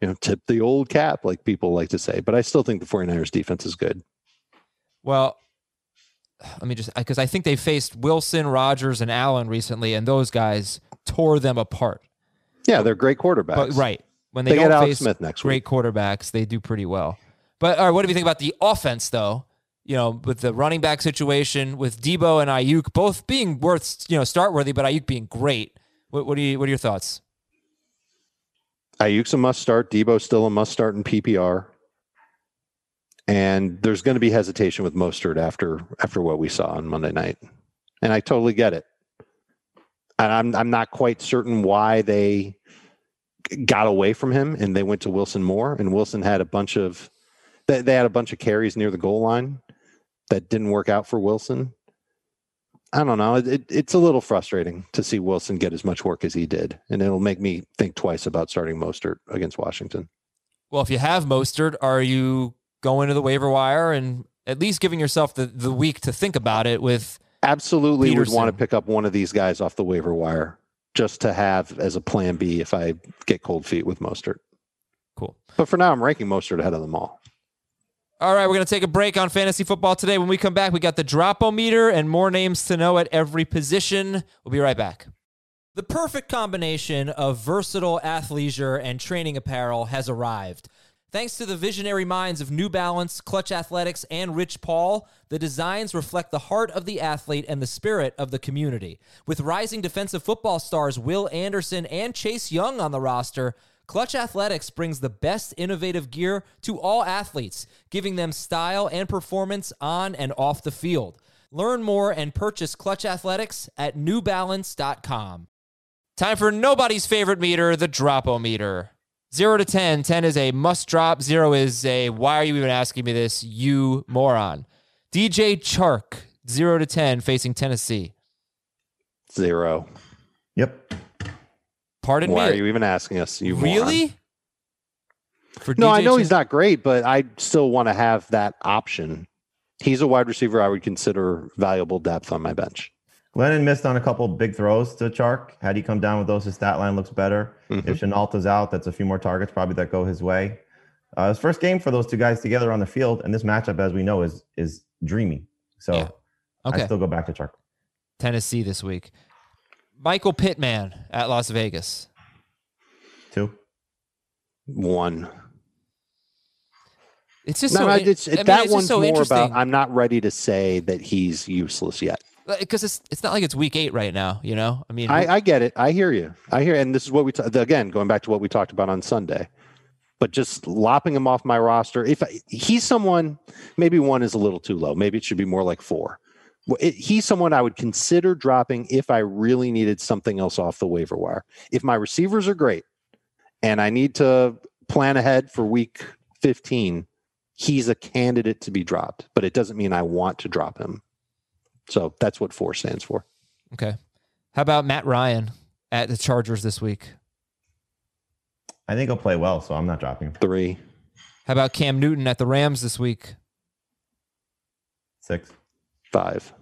you know tip the old cap like people like to say. But I still think the 49ers defense is good. Well, let me just because I think they faced Wilson, Rodgers, and Allen recently, and those guys tore them apart. Yeah, they're great quarterbacks. But right when they, They don't get Alex face Smith next great quarterbacks, they do pretty well. But all right, what do you think about the offense, though? You know, with the running back situation, with Deebo and Aiyuk both being worth you know start worthy, but Aiyuk being great. What, what do you what are your thoughts? Aiyuk's a must start. Deebo's still a must start in PPR. And there's going to be hesitation with Mostert after after what we saw on Monday night. And I totally get it. And I'm I'm not quite certain why they got away from him and they went to Wilson Moore and Wilson had a bunch of they, they had a bunch of carries near the goal line that didn't work out for Wilson. I don't know. It, it, it's a little frustrating to see Wilson get as much work as he did, and it'll make me think twice about starting Mostert against Washington. Well, if you have Mostert, are you going to the waiver wire and at least giving yourself the, the week to think about it with Absolutely would want to pick up one of these guys off the waiver wire just to have as a plan B if I get cold feet with Mostert. cool. But for now, I'm ranking Mostert ahead of them all. All right, we're going to take a break on fantasy football today. When we come back, we got the dropometer and more names to know at every position. We'll be right back. The perfect combination of versatile athleisure and training apparel has arrived. Thanks to the visionary minds of New Balance, Clutch Athletics, and Rich Paul, the designs reflect the heart of the athlete and the spirit of the community. With rising defensive football stars Will Anderson and Chase Young on the roster, Clutch Athletics brings the best innovative gear to all athletes, giving them style and performance on and off the field. Learn more and purchase Clutch Athletics at newbalance.com. Time for nobody's favorite meter, the dropometer. 0 to 10. 10 is a must drop. 0 is a why are you even asking me this, you moron. DJ Chark, 0 to 10, facing Tennessee. Zero. Yep. Pardon Why me. are you even asking us? You moron? really? For No, I know Chark? he's not great, but I still want to have that option. He's a wide receiver I would consider valuable depth on my bench. Glennon missed on a couple big throws to Chark. Had he come down with those, his stat line looks better. Mhm. If Shenault's out, that's a few more targets probably that go his way. Uh, his first game for those two guys together on the field, and this matchup, as we know, is is dreamy. So Yeah. Okay. I still go back to Chark. Tennessee this week. Michael Pittman at Las Vegas. Two. One. It's just No, so no, it's, I mean, that it's just one's so more about. I'm not ready to say that he's useless yet. because it's it's not like it's week eight right now. You know, I mean, I, I get it. I hear you. I hear, and this is what we ta- again going back to what we talked about on Sunday. But just lopping him off my roster, if I, he's someone, maybe one is a little too low. Maybe it should be more like four. Well, it, he's someone I would consider dropping if I really needed something else off the waiver wire. If my receivers are great, and I need to plan ahead for week 15, he's a candidate to be dropped. But it doesn't mean I want to drop him. So that's what four stands for. okay. How about Matt Ryan at the Chargers this week? I think he'll play well, so I'm not dropping him. Three. How about Cam Newton at the Rams this week? Six. Five.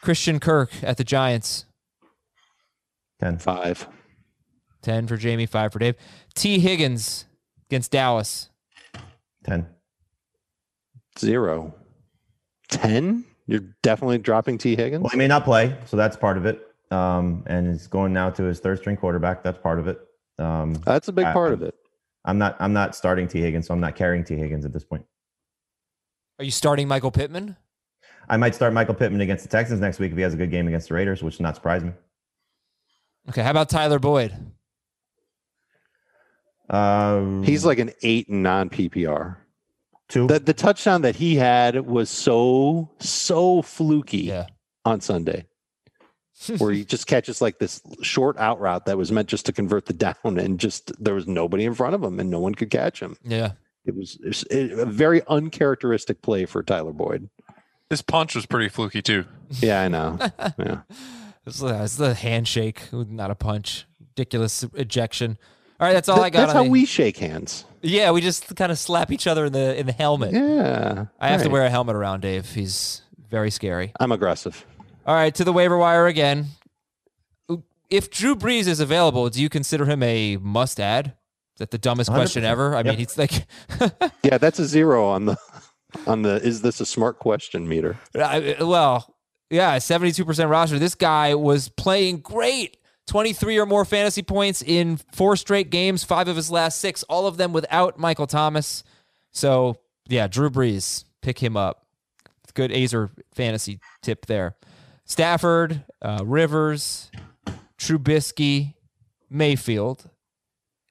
Christian Kirk at the Giants. Ten. Five. 10 for Jamie, 5 for Dave. Tee Higgins against Dallas. Ten. Zero. Ten? You're definitely dropping Tee Higgins? Well, he may not play, so that's part of it. Um, and he's going now to his third string quarterback. That's part of it. Um, That's a big I- part of it. I'm not. I'm not starting Tee Higgins, so I'm not carrying Tee Higgins at this point. Are you starting Michael Pittman? I might start Michael Pittman against the Texans next week if he has a good game against the Raiders, which does not surprise me. Okay. How about Tyler Boyd? Uh, He's like an eight and non PPR. two. The, the touchdown that he had was so, so fluky Yeah. on Sunday, where he <laughs> just catches like this short out route that was meant just to convert the down, and just there was nobody in front of him and no one could catch him. Yeah. It was, it was a very uncharacteristic play for Tyler Boyd. His punch was pretty fluky too. Yeah, I know. <laughs> Yeah. It's the, it's the handshake, not a punch. Ridiculous ejection. All right, that's all Th- I got. That's on how the- we shake hands. Yeah, we just kind of slap each other in the in the helmet. Yeah. I have to wear a helmet around Dave. He's very scary. I'm aggressive. All right, to the waiver wire again. If Drew Brees is available, do you consider him a must add? Is that the dumbest question 100%. ever? I mean, Yep. he's like, <laughs> Yeah, that's a zero on the on the is this a smart question meter? I- well, yeah, 72% roster. This guy was playing great. 23 or more fantasy points in four straight games, five of his last six, all of them without Michael Thomas. So, yeah, Drew Brees, pick him up. Good Azer fantasy tip there. Stafford, uh, Rivers, Trubisky, Mayfield.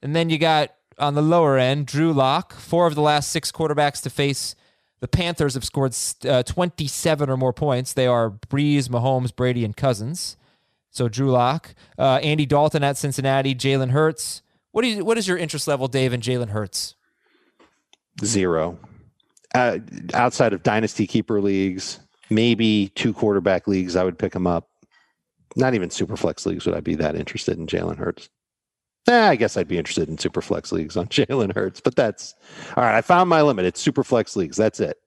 And then you got on the lower end, Drew Lock. Four of the last six quarterbacks to face the Panthers have scored uh, 27 or more points. They are Brees, Mahomes, Brady, and Cousins. So Drew Lock, uh, Andy Dalton at Cincinnati, Jalen Hurts. What do you, what is your interest level, Dave, in Jalen Hurts? Zero. Uh, outside of dynasty keeper leagues, maybe two quarterback leagues, I would pick him up. Not even super flex leagues would I be that interested in Jalen Hurts. Eh, I guess I'd be interested in super flex leagues on <laughs> Jalen Hurts, but that's all right. I found my limit. It's super flex leagues. That's it.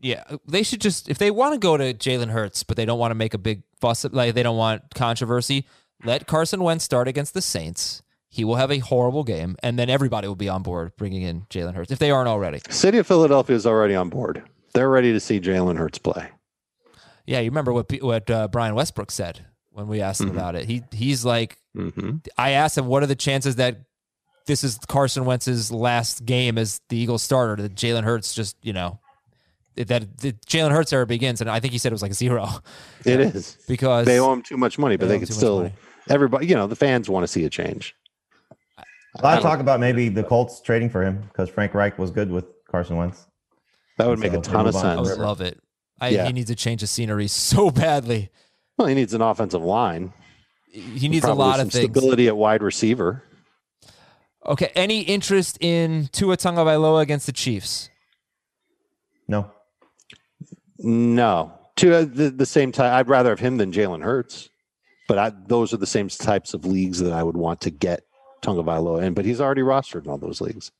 Yeah, they should just if they want to go to Jalen Hurts, but they don't want to make a big fuss, like they don't want controversy. Let Carson Wentz start against the Saints. He will have a horrible game, and then everybody will be on board bringing in Jalen Hurts if they aren't already. City of Philadelphia is already on board. They're ready to see Jalen Hurts play. Yeah, you remember what what uh, Brian Westbrook said when we asked him about it. He he's like, Mm-hmm. I asked him, what are the chances that this is Carson Wentz's last game as the Eagles starter? That Jalen Hurts just you know that the Jalen Hurts era begins, and I think he said it was like zero <laughs> It is. because They owe him too much money, but They owe they could still. money. Everybody, you know, the fans want to see a change. A lot of talk about maybe the Colts trading for him because Frank Reich was good with Carson Wentz. That would make So a ton of move on. I would sense. love it. I, Yeah. He needs to change the scenery so badly. Well, he needs an offensive line. He needs a lot some of things. stability at wide receiver. Okay, any interest in Tua Tagovailoa against the Chiefs? No, No, to uh, the, the same time, I'd rather have him than Jalen Hurts. But I, those are the same types of leagues that I would want to get Tagovailoa in. But he's already rostered in all those leagues.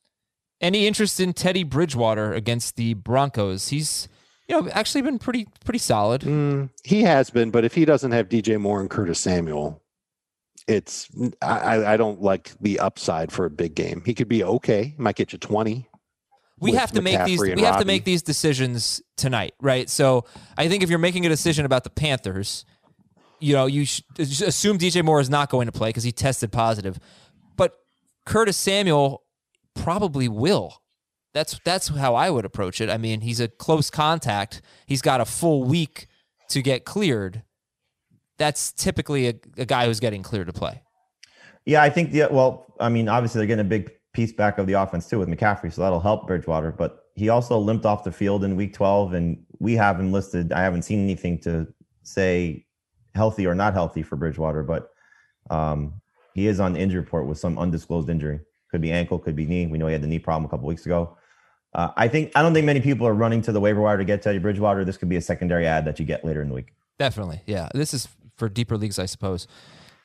Any interest in Teddy Bridgewater against the Broncos? He's you know actually been pretty pretty solid. Mm, he has been, but if he doesn't have DJ Moore and Curtis Samuel, it's I, I- don't like the upside for a big game. He could be okay, might get you twenty. we have to make these McCaffrey we have to make these decisions tonight, right? So I think if you're making a decision about the Panthers, you know you assume DJ Moore is not going to play because he tested positive, but Curtis Samuel probably will. That's that's how I would approach it. I mean, he's a close contact. He's got a full week to get cleared. That's typically a, a guy who's getting cleared to play. Yeah, I think the well, I mean, obviously they're getting a big piece back of the offense too with McCaffrey, so that'll help Bridgewater. But he also limped off the field in Week 12, and we haven't listed. I haven't seen anything to say healthy or not healthy for Bridgewater, but um, he is on the injury report with some undisclosed injury. Could be ankle, could be knee. We know he had the knee problem a couple weeks ago. Uh, I think I don't think many people are running to the waiver wire to get Teddy Bridgewater. This could be a secondary ad that you get later in the week. Definitely. Yeah. This is for deeper leagues, I suppose.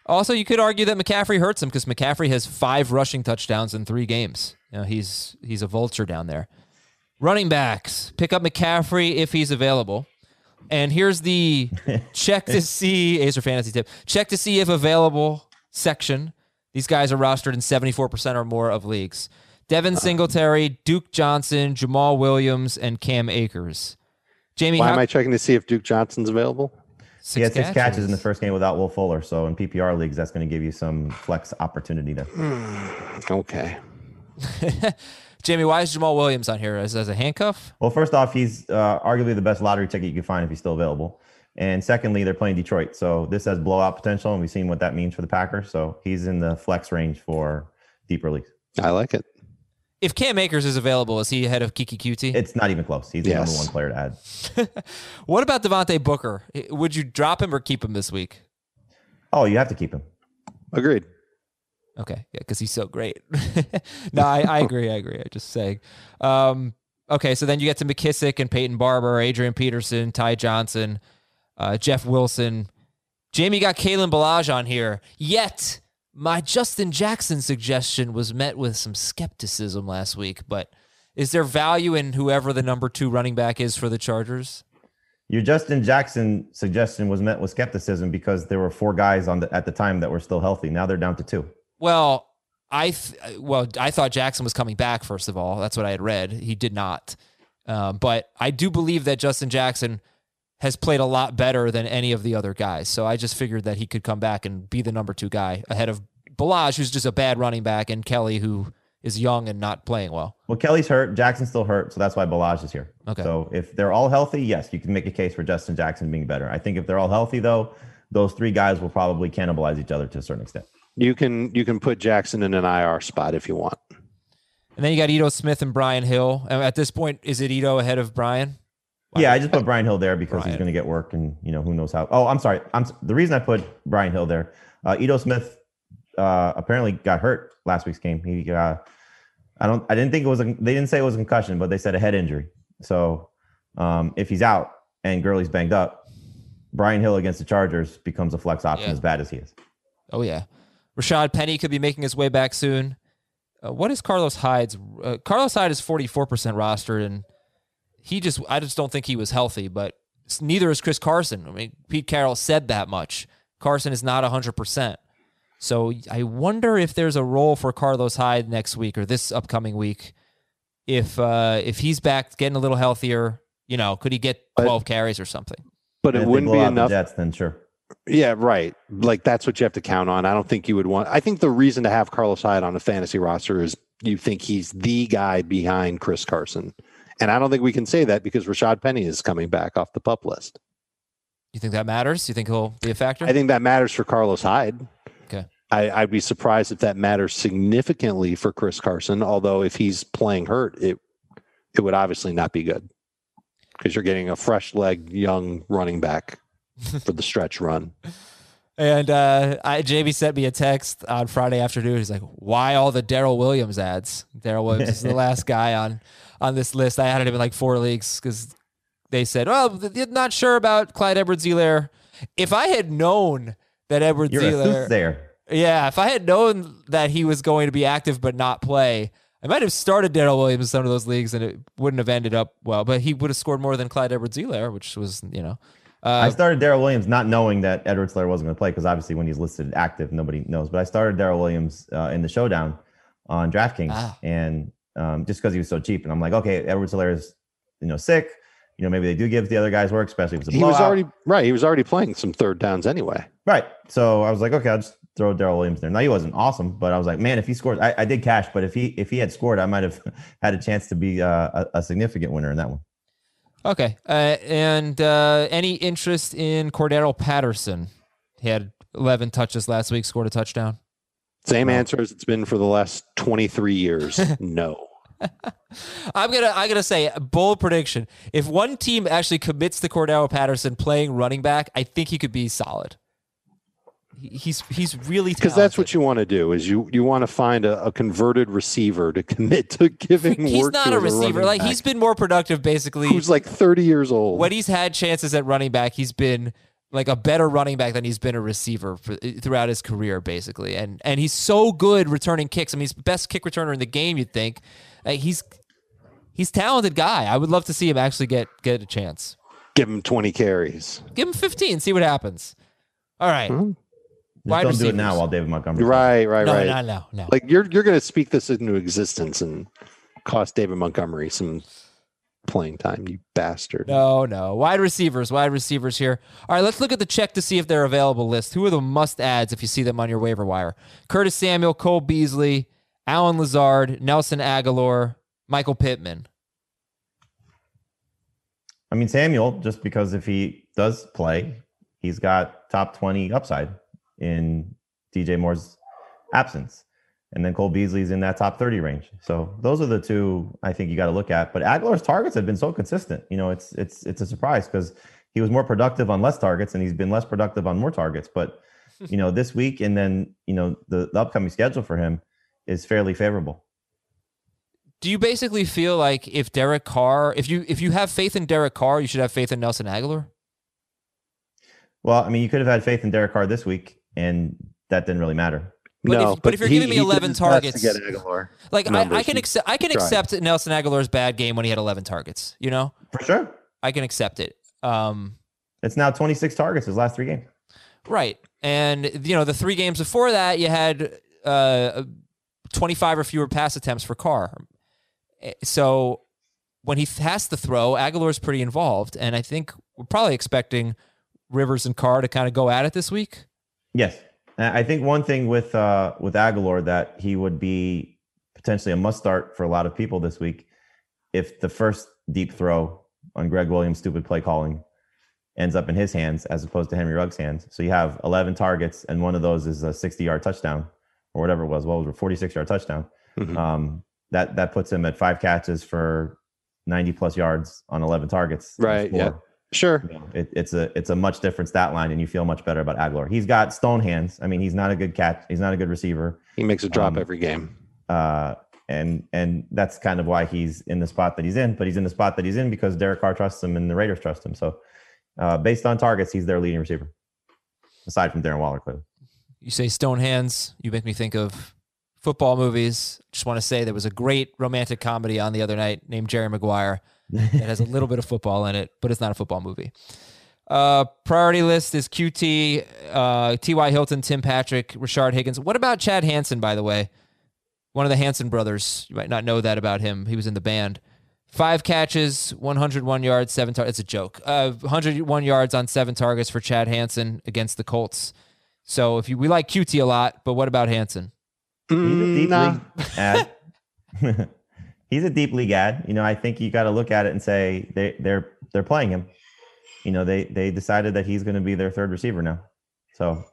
Also, you could argue that McCaffrey hurts him because McCaffrey has five rushing touchdowns in three games. You know, he's he's a vulture down there. Running backs, pick up McCaffrey if he's available. And here's the <laughs> check to see Acer fantasy tip. Check to see if available section. These guys are rostered in 74% or more of leagues. Devin Singletary, Duke Johnson, Jamaal Williams, and Cam Akers. Jamie, Why how, am I checking to see if Duke Johnson's available? six he had six catches in the first game without Will Fuller. So in PPR leagues, that's going to give you some flex opportunity there. Okay. <laughs> Jamie, why is Jamaal Williams on here as, as a handcuff? Well, first off, he's uh, arguably the best lottery ticket you can find if he's still available. And secondly, they're playing Detroit. So this has blowout potential, and we've seen what that means for the Packers. So he's in the flex range for deeper leagues. I like it. If Cam Akers is available, is he ahead of Keke Coutee? It's not even close. He's the Yes. number one player to add. <laughs> what about Devontae Booker? Would you drop him or keep him this week? Oh, you have to keep him. Agreed. Okay, yeah, because he's so great. <laughs> no, I, I agree. I agree. I just saying. Um, okay, so then you get to McKissic and Peyton Barber, Adrian Peterson, Ty Johnson, uh, Jeff Wilson. Jamie got Kalen Ballage on here. Yet my Justin Jackson suggestion was met with some skepticism last week. But is there value in whoever the number two running back is for the Chargers? Your Justin Jackson suggestion was met with skepticism because there were four guys on the, at the time that were still healthy. Now they're down to two. Well, I th- well I thought Jackson was coming back. First of all, that's what I had read. He did not, um, but I do believe that Justin Jackson has played a lot better than any of the other guys. So I just figured that he could come back and be the number two guy ahead of Ballage, who's just a bad running back, and Kelly, who is young and not playing well. Well, Kelly's hurt. Jackson's still hurt. So that's why Ballage is here. Okay. So if they're all healthy, yes, you can make a case for Justin Jackson being better. I think if they're all healthy, though, those three guys will probably cannibalize each other to a certain extent. You can you can put Jackson in an IR spot if you want. And then you got Ito Smith and Brian Hill. And at this point, is it Ito ahead of Brian? Yeah, I just put Brian Hill there because Brian. he's going to get work, and you know who knows how. Oh, I'm sorry. I'm the reason I put Brian Hill there. Uh, Ito Smith uh, apparently got hurt last week's game. He, uh, I don't, I didn't think it was. A, they didn't say it was a concussion, but they said a head injury. So um, if he's out and Gurley's banged up, Brian Hill against the Chargers becomes a flex option Yeah. as bad as he is. Oh yeah, Rashaad Penny could be making his way back soon. Uh, what is Carlos Hyde's? Uh, Carlos Hyde is forty four percent rostered, and he just I just don't think he was healthy, but neither is Chris Carson. I mean, Pete Carroll said that much. Carson is not 100%. So I wonder if there's a role for Carlos Hyde next week or this upcoming week. If uh if he's back getting a little healthier, you know, could he get But- 12 carries or something? But it wouldn't be enough. The Jets, then sure. Yeah, right. Like that's what you have to count on. I don't think you would want. I think the reason to have Carlos Hyde on a fantasy roster is you think he's the guy behind Chris Carson, and I don't think we can say that because Rashaad Penny is coming back off the pup list. You think that matters? You think he'll be a factor? I think that matters for Carlos Hyde. Okay. I, I'd be surprised if that matters significantly for Chris Carson. Although if he's playing hurt, it it would obviously not be good because you're getting a fresh leg, young running back <laughs> for the stretch run. And uh, I, JB sent me a text on Friday afternoon. He's like, "Why all the Darrel Williams ads? Darrel Williams is the <laughs> last guy on on this list. I had it in like four leagues because they said, "Oh, not sure about Clyde Edwards-Helaire." If I had known that Edwards-Helaire, soothsayer. yeah, if I had known that he was going to be active but not play, I might have started Darrel Williams in some of those leagues, and it wouldn't have ended up well. But he would have scored more than Clyde Edwards-Helaire, which was, you know, I uh, started Darrel Williams not knowing that Edwards-Helaire wasn't going to play because obviously when he's listed active, nobody knows. But I started Darrel Williams uh, in the showdown on DraftKings, Ah. and um, just because he was so cheap, and I'm like, okay, Edwards-Helaire is you know sick. You know, maybe they do give the other guys work, especially if it's a He blowout. was already right. He was already playing some third downs anyway. right. So I was like, okay, I'll just throw Darrel Williams there. Now he wasn't awesome, but I was like, man, if he scored, I, I did cash, but if he if he had scored, I might have <laughs> had a chance to be uh, a, a significant winner in that one. Okay. Uh, and uh, any interest in Cordarrelle Patterson? He had 11 touches last week, scored a touchdown. Same answer as it's been for the last 23 years. <laughs> no. I'm gonna I'm gonna say bold prediction. If one team actually commits to Cordarrelle Patterson playing running back, I think he could be solid. He's he's really Because that's what you want to do is you you want to find a, a converted receiver to <laughs> commit to giving He's work not to a receiver. running Like back he's been more productive basically. who's like 30 years old. when he's had chances at running back, he's been like a better running back than he's been a receiver for, throughout his career, basically. And and he's so good returning kicks. I mean, he's the best kick returner in the game. You'd think Like, he's he's a talented guy. I would love to see him actually get get a chance. Give him 20 carries. Give him 15, see what happens. All right, Hmm. Just Wide don't do it now while David Montgomery. Right, right, no, right. no, no, no. Like you're you're going to speak this into existence and cost David Montgomery some playing time, you bastard. No, no. Wide receivers, wide receivers here. All right, let's look at the check to see if they're available list. Who are the must adds if you see them on your waiver wire? Curtis Samuel, Cole Beasley, Allen Lazard, Nelson Agholor, Michael Pittman. I mean Samuel, just because if he does play, he's got top twenty upside in DJ Moore's absence, and then Cole Beasley's in that top thirty range. So those are the two I think you got to look at. But Agholor's targets have been so consistent. You know, it's it's it's a surprise because he was more productive on less targets, and he's been less productive on more targets. But <laughs> you know, this week and then you know the, the upcoming schedule for him is fairly favorable. Do you basically feel like if Derek Carr, if you if you have faith in Derek Carr, you should have faith in Nelson Agholor? Well, I mean, you could have had faith in Derek Carr this week, and that didn't really matter. But no, if- but if you're he- giving me 11 targets-. Like I, I can accept I can tried. accept Nelson Agholor's bad game when he had 11 targets. You know, For sure. I can accept it. Um, It's now 26 targets his last three games. Right. And you know, the three games before that, you had uh, 25 or fewer pass attempts for Carr. Eh, So when he has to throw, Agholor's pretty involved, and I think we're probably expecting Rivers and Carr to kind of go at it this week. Yes. And I think one thing with uh, with Agholor that he would be potentially a must start for a lot of people this week if the first deep throw on Gregg Williams' stupid play calling ends up in his hands as opposed to Henry Ruggs' hands. So you have 11 targets, and one of those is a 60 yard touchdown or whatever it was. What was it, 46 yard touchdown? Mhm. Um, that that puts him at five catches for 90 plus yards on 11 targets. Right, yeah. Sure. You know, it, it's a it's a much different stat line, and you feel much better about Agholor. He's got stone hands. I mean, he's not a good catch. He's not a good receiver, He makes a drop Um, every game. uh, and and that's kind of why he's in the spot that he's in. But he's in the spot that he's in because Derek Carr trusts him, and the Raiders trust him. So, uh, based on targets, he's their leading receiver, aside from Darren Waller, clearly. You say stone hands, you make me think of football movies. Just want to say there was a great romantic comedy on the other night named Jerry Maguire. That has a little bit of football in it, but it's not a football movie. Uh, priority list is Coutee, uh, T.Y. Hilton, Tim Patrick, Rashard Higgins. What about Chad Hansen, by the way? One of the Hansen brothers. You might not know that about him. He was in the band. Five catches, 101 yards, seven targets. It's a joke. Uh, 101 yards on seven targets for Chad Hansen against the Colts. So if you we like Coutee a lot, but what about Hansen? He's a Mm, deep nah. <laughs> league ad. He's a deep league ad. You know, I think you got to look at it and say they they're they're playing him. You know, they they decided that he's going to be their third receiver now. So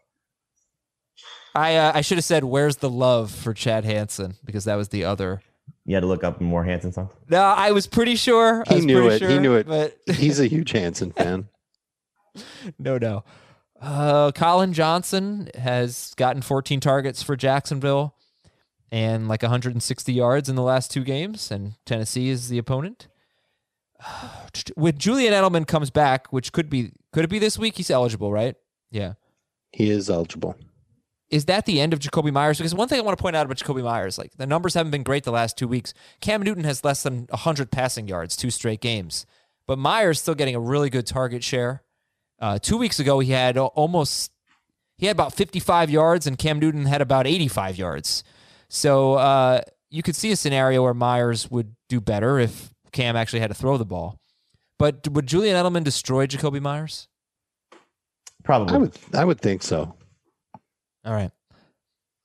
I uh, I should have said where's the love for Chad Hansen because that was the other. you had to look up more Hanson songs. No, I was pretty sure. I He was knew pretty it. He knew it. But <laughs> He's a huge Hanson fan. <laughs> no, no. Uh, Collin Johnson has gotten 14 targets for Jacksonville and like 160 yards in the last two games, and Tennessee is the opponent. <sighs> When Julian Edelman comes back, which could be could it be this week? He's eligible, right? Yeah. He is eligible. Is that the end of Jakobi Meyers? Because one thing I want to point out about Jakobi Meyers, like the numbers haven't been great the last two weeks. Cam Newton has less than 100 passing yards, two straight games. But Meyers still getting a really good target share. Uh, two weeks ago, he had almost, he had about 55 yards, and Cam Newton had about 85 yards. So uh, you could see a scenario where Meyers would do better if Cam actually had to throw the ball. But would Julian Edelman destroy Jakobi Meyers? Probably. I would I would think so. All right.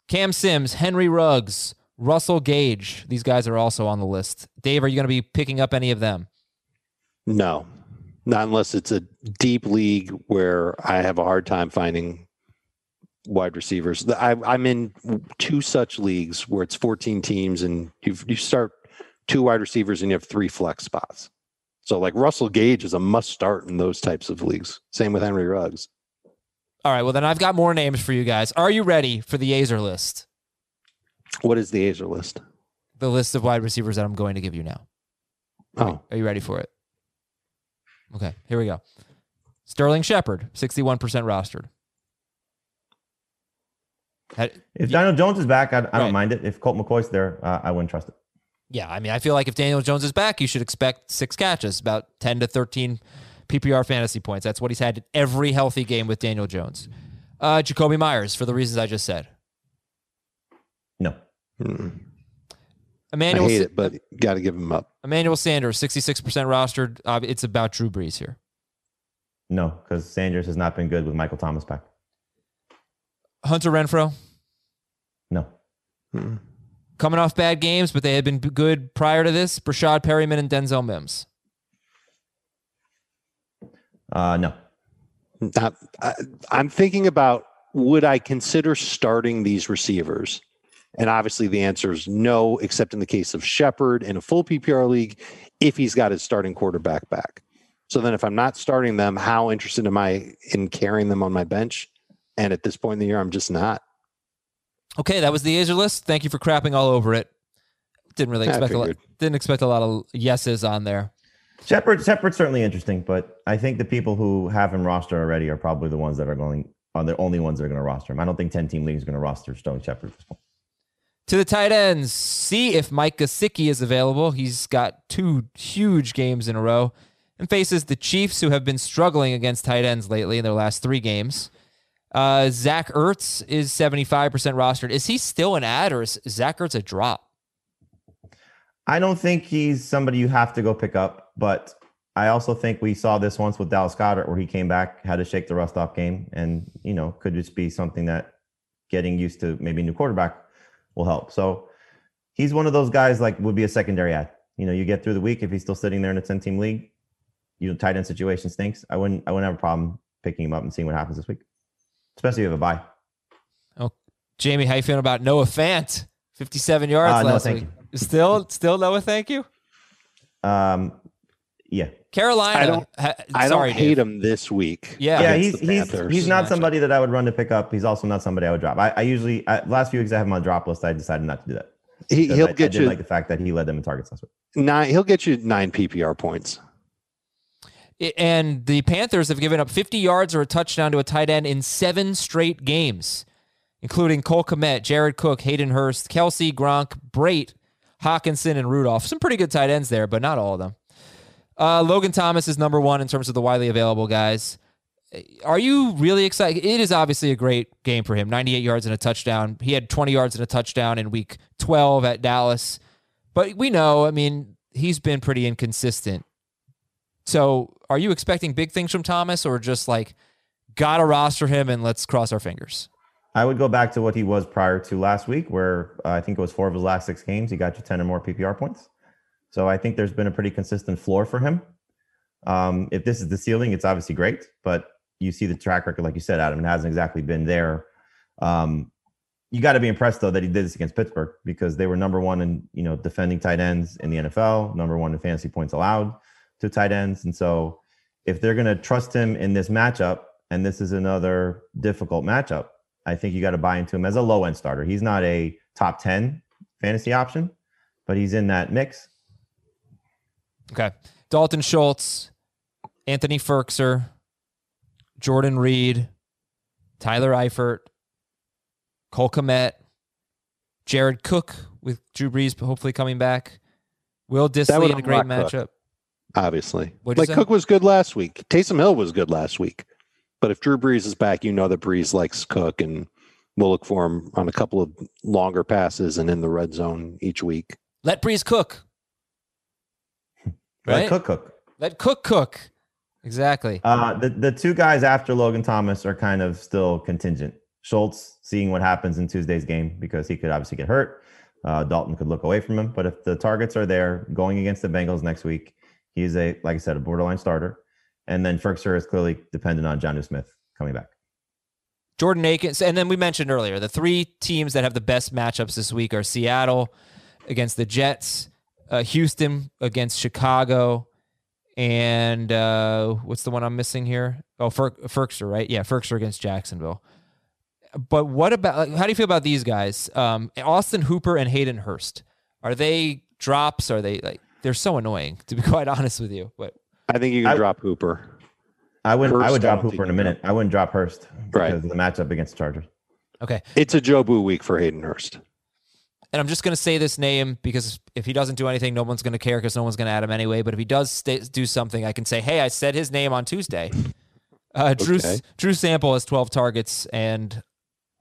Cam Sims, Henry Ruggs, Russell Gage. These guys are also on the list. Dave, are you going to be picking up any of them? No, not unless it's a deep league where I have a hard time finding wide receivers. I, I'm in two such leagues where it's 14 teams and you you start two wide receivers and you have three flex spots. So like Russell Gage is a must start in those types of leagues. Same with Henry Ruggs. All right. Well, then I've got more names for you guys. Are you ready for the Azer list? What is the Azer list? The list of wide receivers that I'm going to give you now. Oh, Are you ready for it? Okay. Here we go. Sterling Shepard, 61% rostered. Had- if Daniel Jones is back, I, I don't mind it. If Colt McCoy's there, uh, I wouldn't trust it. Yeah, I mean, I feel like if Daniel Jones is back, you should expect six catches, about 10 to 13 PPR fantasy points. That's what he's had in every healthy game with Daniel Jones. Uh, Jakobi Meyers, for the reasons I just said. No. mm. I Emmanuel, hate Sa- it, but got to give him up. Emmanuel Sanders, 66% rostered. Uh, it's about Drew Brees here. No, because Sanders has not been good with Michael Thomas back. Hunter Renfrow, No. Mm. coming off bad games, but they had been good prior to this. Breshad Perriman and Denzel Mims. Uh, no. Not, I, I'm thinking about would I consider starting these receivers? And obviously the answer is no, except in the case of Shepard in a full PPR league, if he's got his starting quarterback back. So then if I'm not starting them, how interested am I in carrying them on my bench? And at this point in the year, I'm just not. Okay, that was the Azer list. Thank you for crapping all over it. Didn't really expect a lot. Didn't expect a lot of yeses on there. Shepard, Shepard's certainly interesting, but I think the people who have him roster already are probably the ones that are going are the only ones that are going to roster him. I don't think 10 team league is going to roster Sterling Shepard at this point. To the tight ends, see if Mike Gesicki is available. He's got two huge games in a row and faces the Chiefs, who have been struggling against tight ends lately in their last three games. Uh, Zach Ertz is 75% rostered. Is he still an ad or is Zach Ertz a drop? I don't think he's somebody you have to go pick up, but I also think we saw this once with Dallas Goedert where he came back, had to shake the rust off game, and you know, could just be something that getting used to maybe new quarterback will help. So he's one of those guys like would be a secondary ad. You know, you get through the week if he's still sitting there in a 10 team league, you know, tight end situation stinks. I wouldn't I wouldn't have a problem picking him up and seeing what happens this week. Especially if you have a bye. Oh, Jamie, how you feeling about Noah Fant? 57 yards Uh, no, last thank week. Still, still Noah, thank you. Um yeah. Carolina. I don't- ha- I sorry, don't hate Dave. him this week. Yeah. yeah, he's he's he's not somebody that I would run to pick up. He's also not somebody I would drop. I, I usually I, last few weeks I have him on drop list. I decided not to do that. He, he'll I, I get did you like the fact that he led them in targets last week. nine. He'll get you nine PPR points. And the Panthers have given up 50 yards or a touchdown to a tight end in seven straight games, including Cole Kmet, Jared Cook, Hayden Hurst, Kelce, Gronk, Brate, Hockenson, and Rudolph. Some pretty good tight ends there, but not all of them. Uh, Logan Thomas is number one in terms of the widely available guys. Are you really excited? It is obviously a great game for him 98 yards and a touchdown. He had 20 yards and a touchdown in week 12 at Dallas. But we know, I mean, he's been pretty inconsistent. So are you expecting big things from Thomas or just like, gotta roster him and let's cross our fingers? I would go back to what he was prior to last week, where uh, I think it was four of his last six games. He got you 10 or more PPR points. So I think there's been a pretty consistent floor for him. Um, if this is the ceiling, it's obviously great, but you see the track record, like you said, Adam, it hasn't exactly been there. Um, you got to be impressed though that he did this against Pittsburgh because they were number one in you know defending tight ends in the NFL, number one in fantasy points allowed to tight ends, and so if they're going to trust him in this matchup, and this is another difficult matchup, I think you got to buy into him as a low end starter. He's not a top ten fantasy option, but he's in that mix. Okay. Dalton Schultz, Anthony Firkser, Jordan Reed, Tyler Eifert, Cole Kmet, Jared Cook with Drew Brees hopefully coming back. Will Dissly in a great matchup. Cook, obviously. like Cook was good last week. Taysom Hill was good last week. But if Drew Brees is back, you know that Brees likes Cook and we'll look for him on a couple of longer passes and in the red zone each week. Let Brees cook. Right? Let Cook cook. Let Cook cook. Exactly. Uh, the the two guys after Logan Thomas are kind of still contingent. Schultz seeing what happens in Tuesday's game because he could obviously get hurt. Uh, Dalton could look away from him, but if the targets are there going against the Bengals next week, he's a like I said a borderline starter. And then Firkser is clearly dependent on Jonnu Smith coming back. Jordan Akins, and then we mentioned earlier the three teams that have the best matchups this week are Seattle against the Jets, uh, Houston against Chicago, and uh, what's the one I'm missing here? Oh, Ferk, Firkser, right? Yeah, Firkser against Jacksonville. But what about? Like, how do you feel about these guys? Um, Austin Hooper and Hayden Hurst. Are they drops? Are they like? They're so annoying, to be <laughs> quite honest with you. But I think you can I, drop Hooper. I wouldn't. I would drop Hooper in a minute. I wouldn't drop Hurst because right. of the matchup against the Chargers. Okay, it's a Joe Jobu week for Hayden Hurst and I'm just going to say this name because if he doesn't do anything, no one's going to care because no one's going to add him anyway. But if he does stay, do something, I can say, hey, I said his name on Tuesday. Uh, Drew, okay. Drew Sample has 12 targets and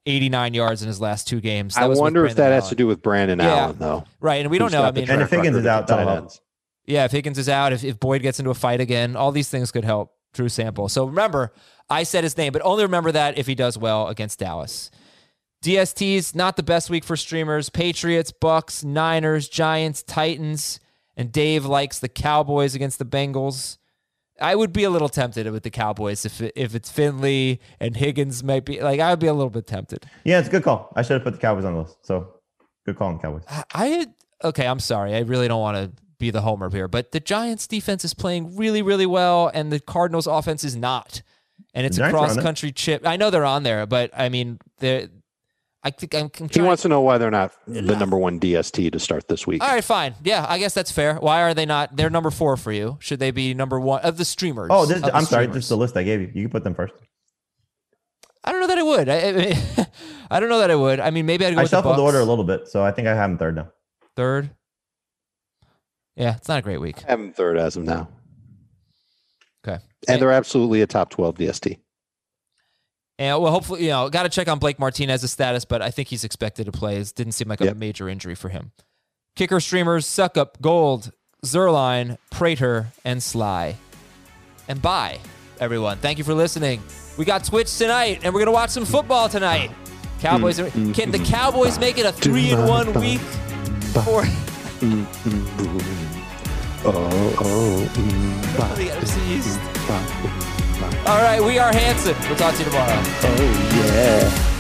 89 yards in his last two games. That I wonder if that Allen. has to do with Brandon yeah. Allen, though. Right. And we don't know. I mean, and if Higgins is out, Yeah, if Higgins is out, if, if Boyd gets into a fight again, all these things could help Drew Sample. So remember, I said his name, but only remember that if he does well against Dallas. DST's not the best week for streamers. Patriots, Bucks, Niners, Giants, Titans, and Dave likes the Cowboys against the Bengals. I would be a little tempted with the Cowboys if it, if it's Finley and Higgins might be like I would be a little bit tempted. Yeah, it's a good call. I should have put the Cowboys on the list. So good call on Cowboys. I okay. I'm sorry. I really don't want to be the homer here, but the Giants defense is playing really really well, and the Cardinals offense is not. And it's a cross country chip. I know they're on there, but I mean they're I think I'm. I'm he wants to know why they're not the number one DST to start this week. All right, fine. Yeah, I guess that's fair. Why are they not? They're number four for you. Should they be number one of the streamers? Oh, this, I'm sorry. This is the list I gave you. You can put them first. I don't know that I would. I, I, <laughs> I don't know that I would. I mean, maybe I'd go. I shuffled the, the, order a little bit, so I think I have them third now. Third. Yeah, it's not a great week. I have them third as of now. Okay, and they're absolutely a top twelve DST. And well, hopefully, you know, got to check on Blake Martinez's status, but I think he's expected to play. It didn't seem like a major injury for him. Kicker streamers suck up Gould, Zuerlein, Prater, and Slye. And bye, everyone. Thank you for listening. We got Twitch tonight, and we're gonna watch some football tonight. Cowboys are, can the Cowboys make it a three in one week? Or <laughs> oh oh. All right, we are Hanson. We'll talk to you tomorrow. Oh, yeah.